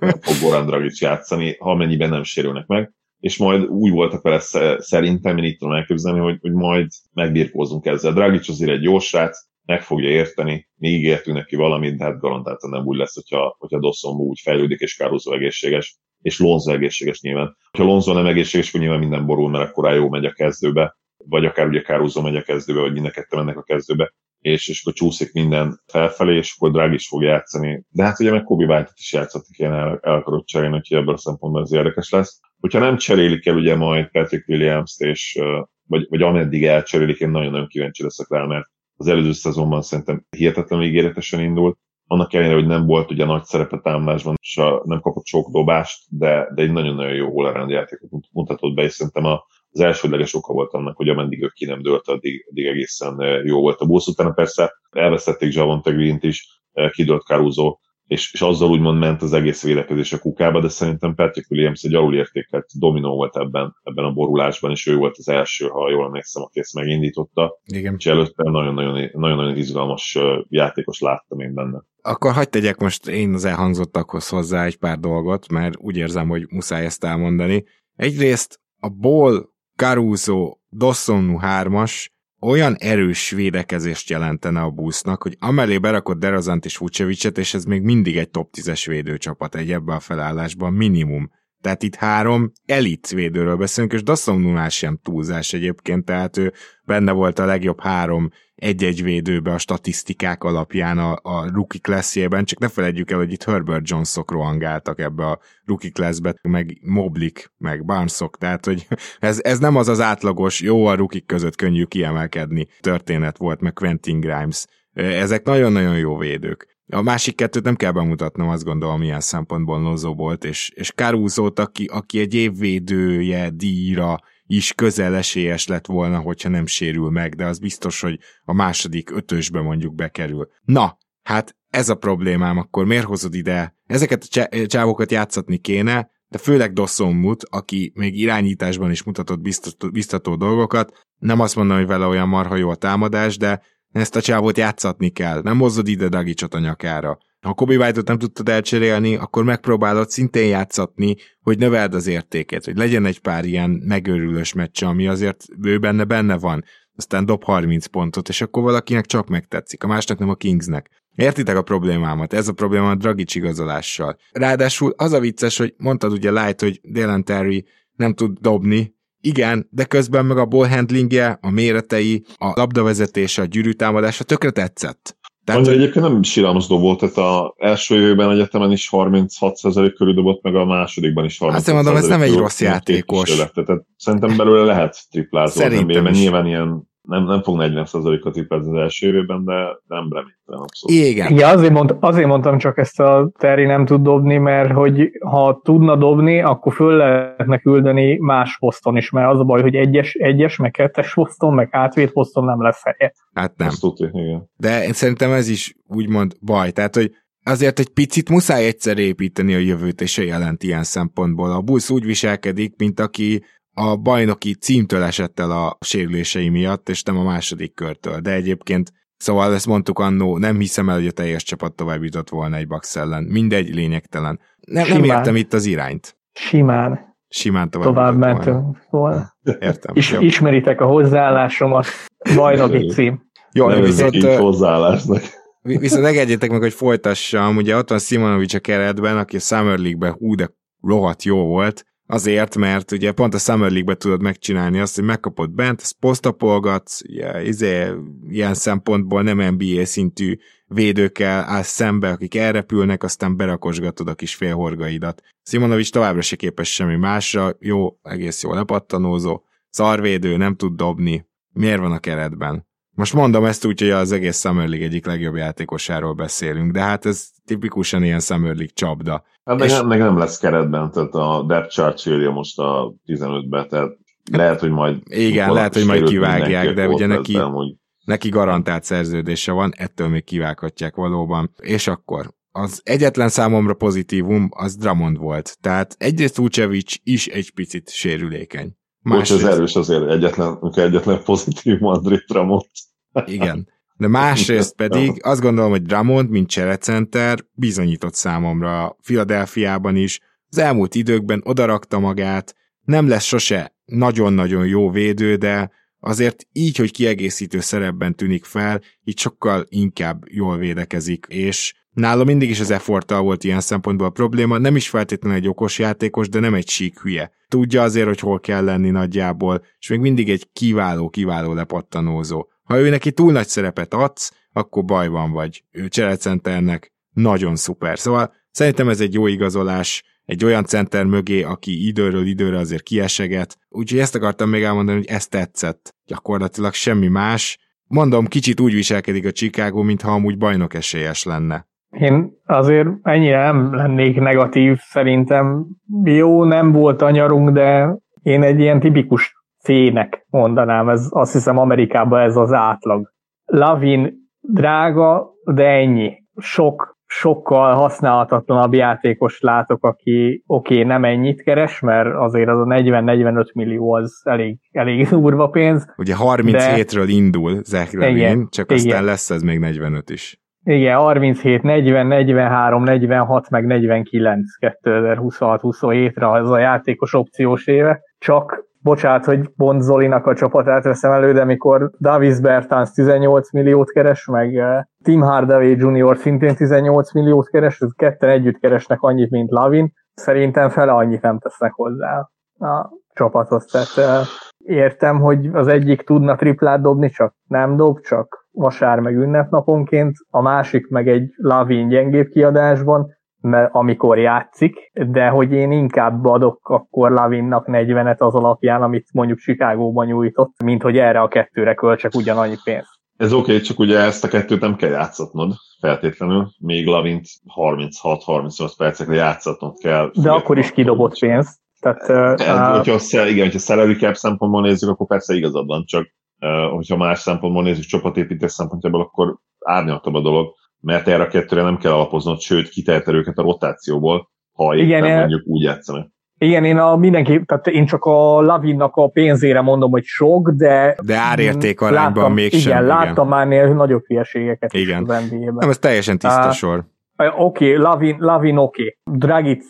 Speaker 1: nem fog Goran Dragic játszani, ha amennyiben nem sérülnek meg és majd úgy voltak vele szerintem, én itt tudom elképzelni, hogy, hogy majd megbirkózunk ezzel. Dragic azért egy jó srác, meg fogja érteni, mi ígértünk neki valamit, de hát garantáltan nem úgy lesz, hogyha, hogyha Dawson úgy fejlődik, és Caruso egészséges, és Lonzo egészséges nyilván. Ha Lonzo nem egészséges, akkor nyilván minden borul, mert akkor jó megy a kezdőbe, vagy akár ugye Caruso megy a kezdőbe, vagy mind a kettő mennek a kezdőbe, és, és akkor csúszik minden felfelé, és akkor Drag is fog játszani. De hát ugye meg Kobe White-et is játszottak ilyen el, el akarott cserélni, úgyhogy ebből a szempontból ez érdekes lesz. Hogyha nem cserélik el ugye majd Patrick Williams-t, és, vagy, vagy ameddig elcserélik, én nagyon-nagyon kíváncsi leszek rá, mert az előző szezonban szerintem hihetetlenül ígéretesen indult. Annak ellenére, hogy nem volt ugye nagy szerepe támadásban, és a, nem kapott sok dobást, de, de egy nagyon-nagyon jó all játékot mutatott be, és szerintem a, az elsődleges oka volt annak, hogy ameddig ő ki nem dőlt, addig, addig egészen jó volt a busz. Utána persze elvesztették Javonte Green-t is, kidőlt Caruso, és, és azzal úgymond ment az egész védekezés a kukába, de szerintem Patrick Williams egy alulértékelt dominó volt ebben, ebben a borulásban, és ő volt az első, ha jól emlékszem, aki ezt megindította.
Speaker 2: Igen.
Speaker 1: És előtte nagyon-nagyon, nagyon-nagyon izgalmas játékos láttam én benne.
Speaker 2: Akkor hagyd tegyek most én az elhangzottakhoz hozzá egy pár dolgot, mert úgy érzem, hogy muszáj ezt elmondani. Egyrészt a Ball, Caruso, Dossonu 3-as olyan erős védekezést jelentene a busznak, hogy amellé berakott Derazant és Vucevicet, és ez még mindig egy top 10-es védőcsapat egy ebben a felállásban, minimum. Tehát itt három elit védőről beszélünk, és Dasson Nunás sem túlzás egyébként, tehát ő benne volt a legjobb három egy-egy védőbe a statisztikák alapján a, a rookie classjében, csak ne felejtjük el, hogy itt Herbert Jonesok rohangáltak ebbe a rookie classbe, meg Moblik, meg Barnesok, tehát hogy ez, ez nem az az átlagos, jó a rookie között könnyű kiemelkedni történet volt, meg Quentin Grimes. Ezek nagyon-nagyon jó védők. A másik kettőt nem kell bemutatnom, azt gondolom, milyen szempontból Lozó volt, és, és caruso aki, aki egy évvédője díjra is közel esélyes lett volna, hogyha nem sérül meg, de az biztos, hogy a második ötösbe mondjuk bekerül. Na, hát ez a problémám, akkor miért hozod ide? Ezeket a csávokat játszatni kéne, de főleg Dossonmut, aki még irányításban is mutatott biztató, biztató dolgokat. Nem azt mondom, hogy vele olyan marha jó a támadás, de ezt a csávót játszatni kell, nem hozod ide Dagicsot a nyakára. Ha Kobe White-ot nem tudtad elcserélni, akkor megpróbálod szintén játszatni, hogy növeld az értéket, hogy legyen egy pár ilyen megörülős meccse, ami azért ő benne benne van, aztán dob 30 pontot, és akkor valakinek csak megtetszik, a másnak nem a Kingsnek. Értitek a problémámat? Ez a probléma a Dragic igazolással. Ráadásul az a vicces, hogy mondtad ugye Light, hogy Dylan Terry nem tud dobni, igen, de közben meg a ball handlingje, a méretei, a labdavezetése, a gyűrűtámadása tökre tetszett.
Speaker 1: Tehát, Mondja, egyébként nem síralmas dobó, tehát az első évben egyetemen is 36% körül dobott, meg a másodikban is 36%.
Speaker 2: Azt mondom, ez nem egy rossz játékos.
Speaker 1: Tehát szerintem belőle lehet triplázó. Szerintem is. Nyilván ilyen nem, nem fog 40%-ot triplázni az első évben, de nem reménytelen abszolút.
Speaker 5: Igen. Igen, azért, mond, azért mondtam csak ezt a Terry nem tud dobni, mert hogy ha tudna dobni, akkor föl lehetne küldeni más poszton is, mert az a baj, hogy egyes, egyes meg kettes poszton, meg átvét poszton nem lesz helye.
Speaker 2: Hát nem.
Speaker 1: tudja, igen.
Speaker 2: De én szerintem ez is úgymond baj, tehát hogy azért egy picit muszáj egyszer építeni a jövőt, és a jelent ilyen szempontból. A Bulls úgy viselkedik, mint aki a bajnoki címtől esett el a sérülései miatt, és nem a második körtől. De egyébként, szóval ezt mondtuk annó, nem hiszem el, hogy a teljes csapat tovább jutott volna egy Bax ellen. Mindegy, lényegtelen. Nem, nem értem itt az irányt.
Speaker 5: Simán.
Speaker 2: Simán tovább,
Speaker 5: tovább ment volna. volna.
Speaker 2: Értem.
Speaker 5: Is, ismeritek a hozzáállásomat, bajnoki cím.
Speaker 1: Jó, nem viszont... Így hozzáállásnak.
Speaker 2: Viszont engedjétek meg, hogy folytassam. Ugye ott van Simonovic a keretben, aki a Summer League-ben hú, de rohadt jó volt, Azért, mert ugye pont a Summer League-be tudod megcsinálni azt, hogy megkapod bent, ezt posztapolgatsz, ugye, izé, ilyen szempontból nem NBA szintű védőkkel állsz szembe, akik elrepülnek, aztán berakosgatod a kis félhorgaidat. Simonovic továbbra se képes semmi másra, jó, egész jó lepattanózó, szarvédő, nem tud dobni. Miért van a keretben? Most mondom ezt úgy, hogy az egész Summer League egyik legjobb játékosáról beszélünk, de hát ez tipikusan ilyen Summer League csapda.
Speaker 1: Hát meg, és... nem, meg nem lesz keretben, tehát a depth chart írja most a 15-be, tehát lehet, hogy majd...
Speaker 2: Igen, lehet, hogy majd kivágják, de ugye neki, hogy... neki garantált szerződése van, ettől még kivághatják valóban. És akkor az egyetlen számomra pozitívum az Dramond volt. Tehát egyrészt Vucevic is egy picit sérülékeny.
Speaker 1: Másrészt... Bocs, ez erős azért egyetlen, egyetlen pozitív Madrid Dramond.
Speaker 2: Igen. De másrészt pedig azt gondolom, hogy Dramond, mint cserecenter bizonyított számomra Filadelfiában is, az elmúlt időkben odarakta magát, nem lesz sose nagyon-nagyon jó védő, de azért így, hogy kiegészítő szerepben tűnik fel, így sokkal inkább jól védekezik, és nála mindig is az efforttal volt ilyen szempontból a probléma, nem is feltétlenül egy okos játékos, de nem egy sík hülye. Tudja azért, hogy hol kell lenni nagyjából, és még mindig egy kiváló-kiváló lepattanózó. Ha ő neki túl nagy szerepet adsz, akkor baj van vagy. Ő cserecenternek nagyon szuper. Szóval szerintem ez egy jó igazolás, egy olyan center mögé, aki időről időre azért kieseget. Úgyhogy ezt akartam még elmondani, hogy ezt tetszett. Gyakorlatilag semmi más. Mondom, kicsit úgy viselkedik a Chicago, mintha amúgy bajnok esélyes lenne.
Speaker 5: Én azért ennyire nem lennék negatív, szerintem jó, nem volt a nyarunk, de én egy ilyen tipikus C-nek mondanám, ez, azt hiszem Amerikában ez az átlag. Lavin drága, de ennyi. Sok, sokkal használhatatlanabb játékos látok, aki oké, okay, nem ennyit keres, mert azért az a 40-45 millió az elég, elég durva pénz.
Speaker 2: Ugye 37-ről indul Zach Levin, igen, csak aztán igen. lesz ez még 45 is.
Speaker 5: Igen, 37, 40, 43, 46, meg 49 2026-27-re az a játékos opciós éve. Csak bocsánat, hogy Bond Zolinak a csapatát veszem elő, de mikor Davis Bertans 18 milliót keres, meg eh, Tim Hardaway Jr. szintén 18 milliót keres, ők ketten együtt keresnek annyit, mint Lavin, szerintem fele annyit nem tesznek hozzá a csapathoz. Tehát eh, értem, hogy az egyik tudna triplát dobni, csak nem dob, csak vasár meg ünnepnaponként, a másik meg egy Lavin gyengébb kiadásban, mert amikor játszik, de hogy én inkább adok akkor Lavinnak 40-et az alapján, amit mondjuk Chicagóban nyújtott, mint hogy erre a kettőre költsek ugyanannyi pénzt.
Speaker 1: Ez oké, okay, csak ugye ezt a kettőt nem kell játszatnod feltétlenül, még Lavint 36-38 percekre játszatnod kell.
Speaker 5: De akkor is kidobott pénzt. Tehát,
Speaker 1: uh, hogyha, a, igen, hogyha salary cap szempontból nézzük, akkor persze igazad van, csak uh, hogyha más szempontból nézzük, csapatépítés szempontjából, akkor árnyaltabb a dolog mert erre a kettőre nem kell alapoznod, sőt, kiteheted őket a rotációból, ha igen, éppen mondjuk úgy játszanak.
Speaker 5: Igen, én a mindenki, tehát én csak a Lavinnak a pénzére mondom, hogy sok, de...
Speaker 2: De árérték arányban
Speaker 5: mégsem. Igen, igen, láttam már nél nagyobb hülyeségeket
Speaker 2: igen. is az NBA-ben. Nem, ez teljesen tiszta uh, sor.
Speaker 5: Oké, okay, Lavin, Lavin oké. Okay. Dragic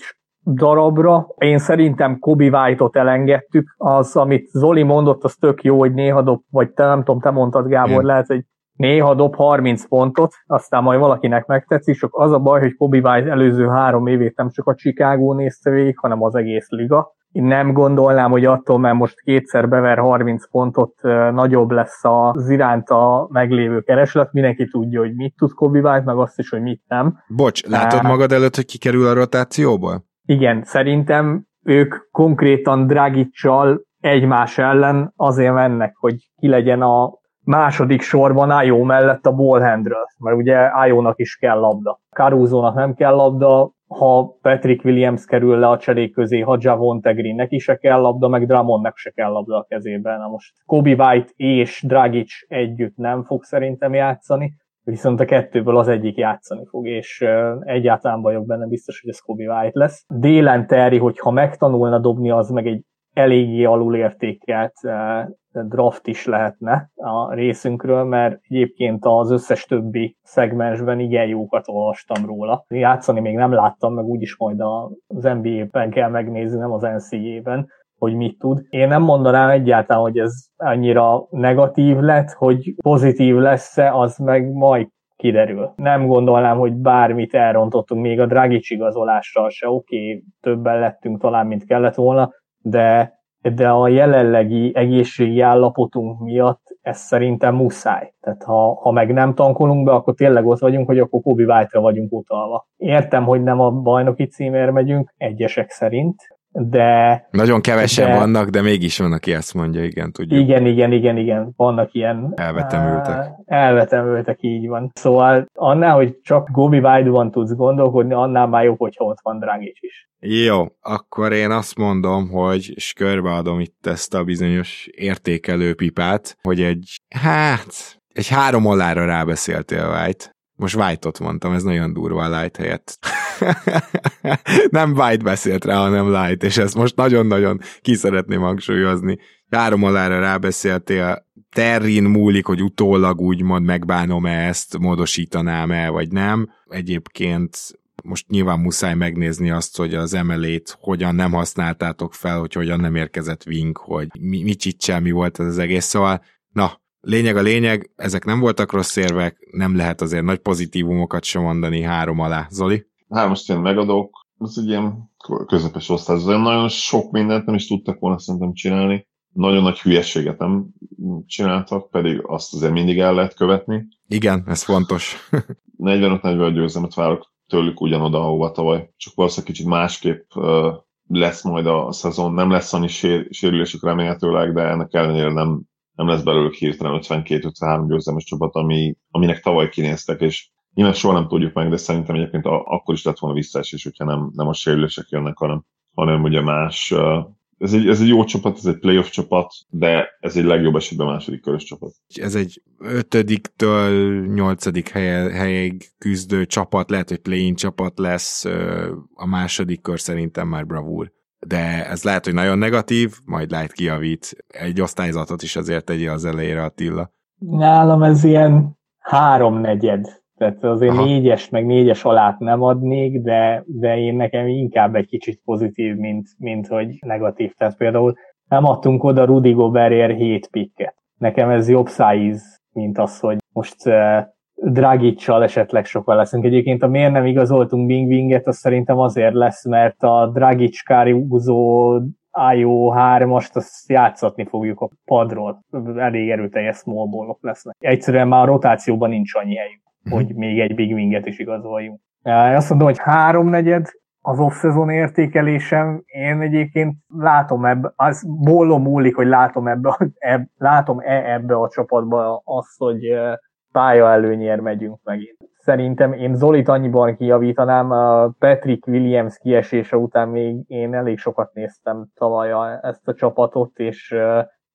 Speaker 5: darabra. Én szerintem Kobe White-ot elengedtük. Az, amit Zoli mondott, az tök jó, hogy néha dob, vagy te nem tudom, te mondtad Gábor, lehet, hogy néha dob 30 pontot, aztán majd valakinek megtetszik, csak az a baj, hogy Kobe White előző három évét nem csak a Chicago nézte végig, hanem az egész liga. Én nem gondolnám, hogy attól, mert most kétszer bever 30 pontot, nagyobb lesz az iránta meglévő kereslet. Mindenki tudja, hogy mit tud Kobe White, meg azt is, hogy mit nem.
Speaker 2: Bocs, látod magad előtt, hogy kikerül a rotációból?
Speaker 5: Igen, szerintem ők konkrétan Dragicsal egymás ellen azért mennek, hogy ki legyen a második sorban Ájó mellett a ballhandről, mert ugye Ájónak is kell labda. Caruso-nak nem kell labda, ha Patrick Williams kerül le a cserék közé, ha Javonte Greennek is se kell labda, meg Drummondnak se kell labda a kezében. Na most Kobe White és Dragic együtt nem fog szerintem játszani, viszont a kettőből az egyik játszani fog, és egyáltalán vagyok benne biztos, hogy ez Kobe White lesz. Délen Terry, hogyha megtanulna dobni, az meg egy eléggé alulértékelt draft is lehetne a részünkről, mert egyébként az összes többi szegmensben igen jókat olvastam róla. Játszani még nem láttam, meg úgyis majd az NBA-ben kell megnézni, nem az NCAA-ben, hogy mit tud. Én nem mondanám egyáltalán, hogy ez annyira negatív lett, hogy pozitív lesz-e, az meg majd kiderül. Nem gondolnám, hogy bármit elrontottunk, még a Dragic igazolással se, oké, okay, többen lettünk talán, mint kellett volna, de de a jelenlegi egészségi állapotunk miatt ez szerintem muszáj. Tehát ha, ha meg nem tankolunk be, akkor tényleg ott vagyunk, hogy akkor Kobe White-ra vagyunk utalva. Értem, hogy nem a bajnoki címért megyünk, egyesek szerint, de...
Speaker 2: Nagyon kevesen de, vannak, de mégis van, aki ezt mondja, igen, tudjuk.
Speaker 5: Igen, igen, igen, igen, vannak ilyen...
Speaker 2: Elvetemültek.
Speaker 5: Elvetemültek, így van. Szóval annál, hogy csak Gobi White-ban tudsz gondolkodni, annál már jobb, hogyha ott van Dragic is.
Speaker 2: Jó, akkor én azt mondom, hogy, és körbeadom itt ezt a bizonyos értékelő pipát, hogy egy, hát, egy három olára rábeszéltél White. Most White-ot mondtam, ez nagyon durva a Light helyett. nem White beszélt rá, hanem Light, és ezt most nagyon-nagyon ki szeretném hangsúlyozni. Három alára rábeszéltél, Terrin múlik, hogy utólag úgymond megbánom-e ezt, módosítanám-e, vagy nem. Egyébként most nyilván muszáj megnézni azt, hogy az emelét hogyan nem használtátok fel, hogy hogyan nem érkezett Wing, hogy mi, mi csicsel, mi volt ez az egész. Szóval, na, lényeg a lényeg, ezek nem voltak rossz érvek, nem lehet azért nagy pozitívumokat sem mondani három alá. Zoli?
Speaker 1: Hát most én megadok, ez egy ilyen közepes osztály, nagyon sok mindent nem is tudtak volna szerintem csinálni. Nagyon nagy hülyeséget nem csináltak, pedig azt azért mindig el lehet követni.
Speaker 2: Igen, ez fontos.
Speaker 1: 45-40 győzelmet várok tőlük ugyanoda, ahova tavaly. Csak valószínűleg kicsit másképp lesz majd a szezon. Nem lesz annyi sér, sérülésük remélhetőleg, de ennek ellenére nem, nem lesz belőlük hirtelen 52-53 győzelmes csapat, ami, aminek tavaly kinéztek, és Nyilván soha nem tudjuk meg, de szerintem egyébként a, akkor is lett volna visszaesés, hogyha nem, nem a sérülések jönnek, hanem, hanem ugye más. Ez egy, ez egy jó csapat, ez egy playoff csapat, de ez egy legjobb esetben második körös csapat.
Speaker 2: Ez egy ötödiktől nyolcadik helye, helyig küzdő csapat, lehet, hogy play-in csapat lesz, a második kör szerintem már bravúr de ez lehet, hogy nagyon negatív, majd lehet kiavít. Egy osztályzatot is azért tegye az elejére Attila.
Speaker 5: Nálam ez ilyen háromnegyed tehát azért Aha. négyes, meg négyes alát nem adnék, de, de én nekem inkább egy kicsit pozitív, mint, mint hogy negatív. Tehát például nem adtunk oda Rudy Gobertért 7 pikket. Nekem ez jobb szájíz, mint az, hogy most uh, Dragic-sal esetleg sokan leszünk. Egyébként a miért nem igazoltunk Bing Binget, az szerintem azért lesz, mert a Dragic Caruso IO 3-ast azt játszatni fogjuk a padról. Elég erőteljes small ballok lesznek. Egyszerűen már a rotációban nincs annyi helyük. Hogy még egy big winget is igazoljunk. Én azt mondom, hogy háromnegyed az off-szezon értékelésem, én egyébként látom ebbe, az bollom múlik, hogy látom ebbe, eb, látom-e ebbe a csapatba azt, hogy pálya előnyér megyünk megint. Szerintem én Zolit annyiban kijavítanám, a Patrick Williams kiesése után még én elég sokat néztem tavaly ezt a csapatot, és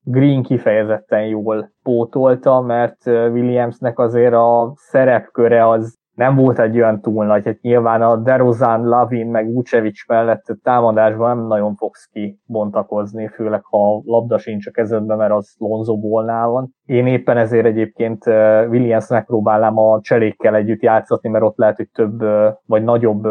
Speaker 5: Green kifejezetten jól pótolta, mert Williamsnek azért a szerepköre az nem volt egy olyan túl nagy, hát nyilván a DeRozan, Lavin, meg Vucevic mellett támadásban nem nagyon fogsz ki bontakozni, főleg ha a labda sincs a kezedben, mert az Lonzo Ballnál van. Én éppen ezért egyébként Williams megpróbálám a cselékkel együtt játszatni, mert ott lehet, hogy több vagy nagyobb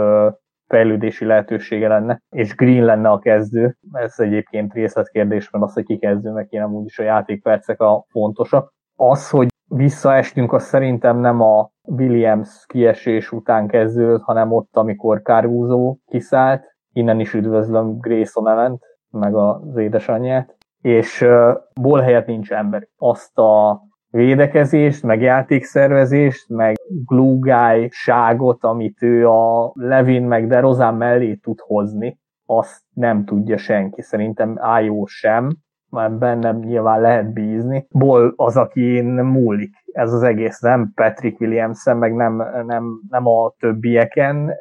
Speaker 5: fejlődési lehetősége lenne, és Green lenne a kezdő. Ez egyébként részletkérdés, mert az, hogy ki kezdő, meg én úgyis a játékpercek a fontosak. Az, hogy visszaestünk, az szerintem nem a Williams kiesés után kezdődött, hanem ott, amikor Caruso kiszállt. Innen is üdvözlöm Grayson ellent, meg az édesanyját, és uh, ból helyett nincs ember. Azt a védekezést, meg játékszervezést, meg glue ságot, amit ő a Levin meg DeRozan mellé tud hozni, azt nem tudja senki. Szerintem Ájó sem, mert bennem nyilván lehet bízni. Ból az, aki múlik ez az egész, nem Patrick Williamson, meg nem, nem, nem a többieken,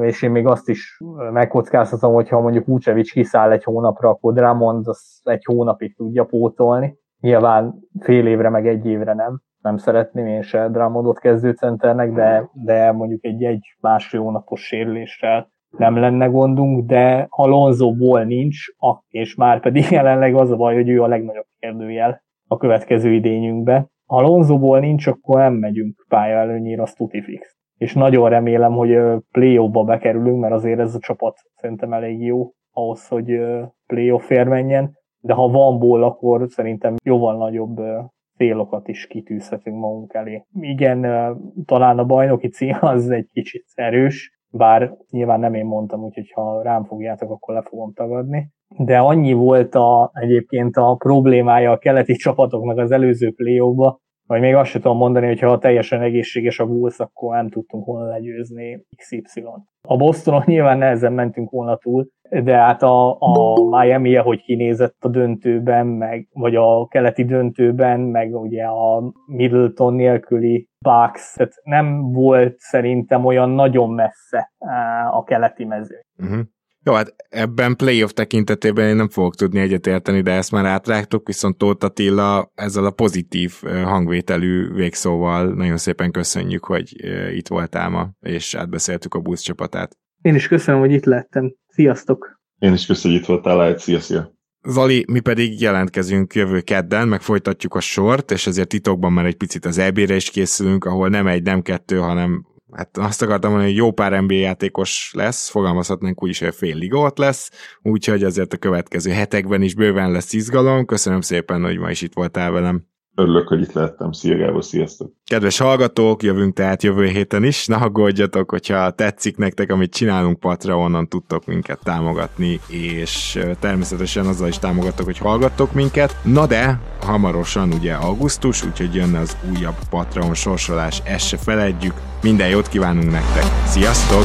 Speaker 5: és én még azt is megkockáztatom, hogyha mondjuk Vucevic kiszáll egy hónapra, akkor Drummond az egy hónapig tudja pótolni. Nyilván fél évre, meg egy évre nem. Nem szeretném én se Drummondot kezdőcenternek, de, de mondjuk egy egy-másfél hónapos sérüléssel nem lenne gondunk, de Alonsoból nincs, és már pedig jelenleg az a baj, hogy ő a legnagyobb kérdőjel a következő idényünkbe. Ha Alonsoból nincs, akkor nem megyünk pálya előnyére, az tuti fix. És nagyon remélem, hogy play-offba bekerülünk, mert azért ez a csapat szerintem elég jó ahhoz, hogy play-offért menjen, de ha van ból, akkor szerintem jóval nagyobb célokat is kitűzhetünk magunk elé. Igen, talán a bajnoki cím az egy kicsit erős, bár nyilván nem én mondtam, úgyhogy ha rám fogjátok, akkor le fogom tagadni. De annyi volt a, egyébként a problémája a keleti csapatoknak az előző play vagy még azt sem tudom mondani, hogy ha teljesen egészséges a Bulls, akkor nem tudtunk volna legyőzni XY. A Bostonon nyilván nehezen mentünk volna túl, de hát a, a miami hogy kinézett a döntőben, meg, vagy a keleti döntőben, meg ugye a Middleton nélküli Bucks, tehát nem volt szerintem olyan nagyon messze a keleti mező. Uh-huh.
Speaker 2: Jó, hát ebben playoff tekintetében én nem fogok tudni egyetérteni, de ezt már átrágtuk, viszont Tóth Attila ezzel a pozitív hangvételű végszóval nagyon szépen köszönjük, hogy itt voltál ma, és átbeszéltük a busz csapatát.
Speaker 5: Én is köszönöm, hogy itt lettem. Sziasztok!
Speaker 1: Én is köszönöm, hogy itt voltál, szia, szia!
Speaker 2: Zali, mi pedig jelentkezünk jövő kedden, meg folytatjuk a sort, és ezért titokban már egy picit az EB-re is készülünk, ahol nem egy, nem kettő, hanem hát azt akartam mondani, hogy jó pár NBA játékos lesz, fogalmazhatnánk úgy is, hogy fél ligot lesz, úgyhogy azért a következő hetekben is bőven lesz izgalom. Köszönöm szépen, hogy ma is itt voltál velem.
Speaker 1: Örülök, hogy itt lettem. Szia Gábor, sziasztok!
Speaker 2: Kedves hallgatók, jövünk tehát jövő héten is. Ne aggódjatok, hogyha tetszik nektek, amit csinálunk Patreonon, tudtok minket támogatni, és természetesen azzal is támogatok, hogy hallgattok minket. Na de, hamarosan ugye augusztus, úgyhogy jönne az újabb Patreon sorsolás, ezt se feledjük. Minden jót kívánunk nektek! Sziasztok!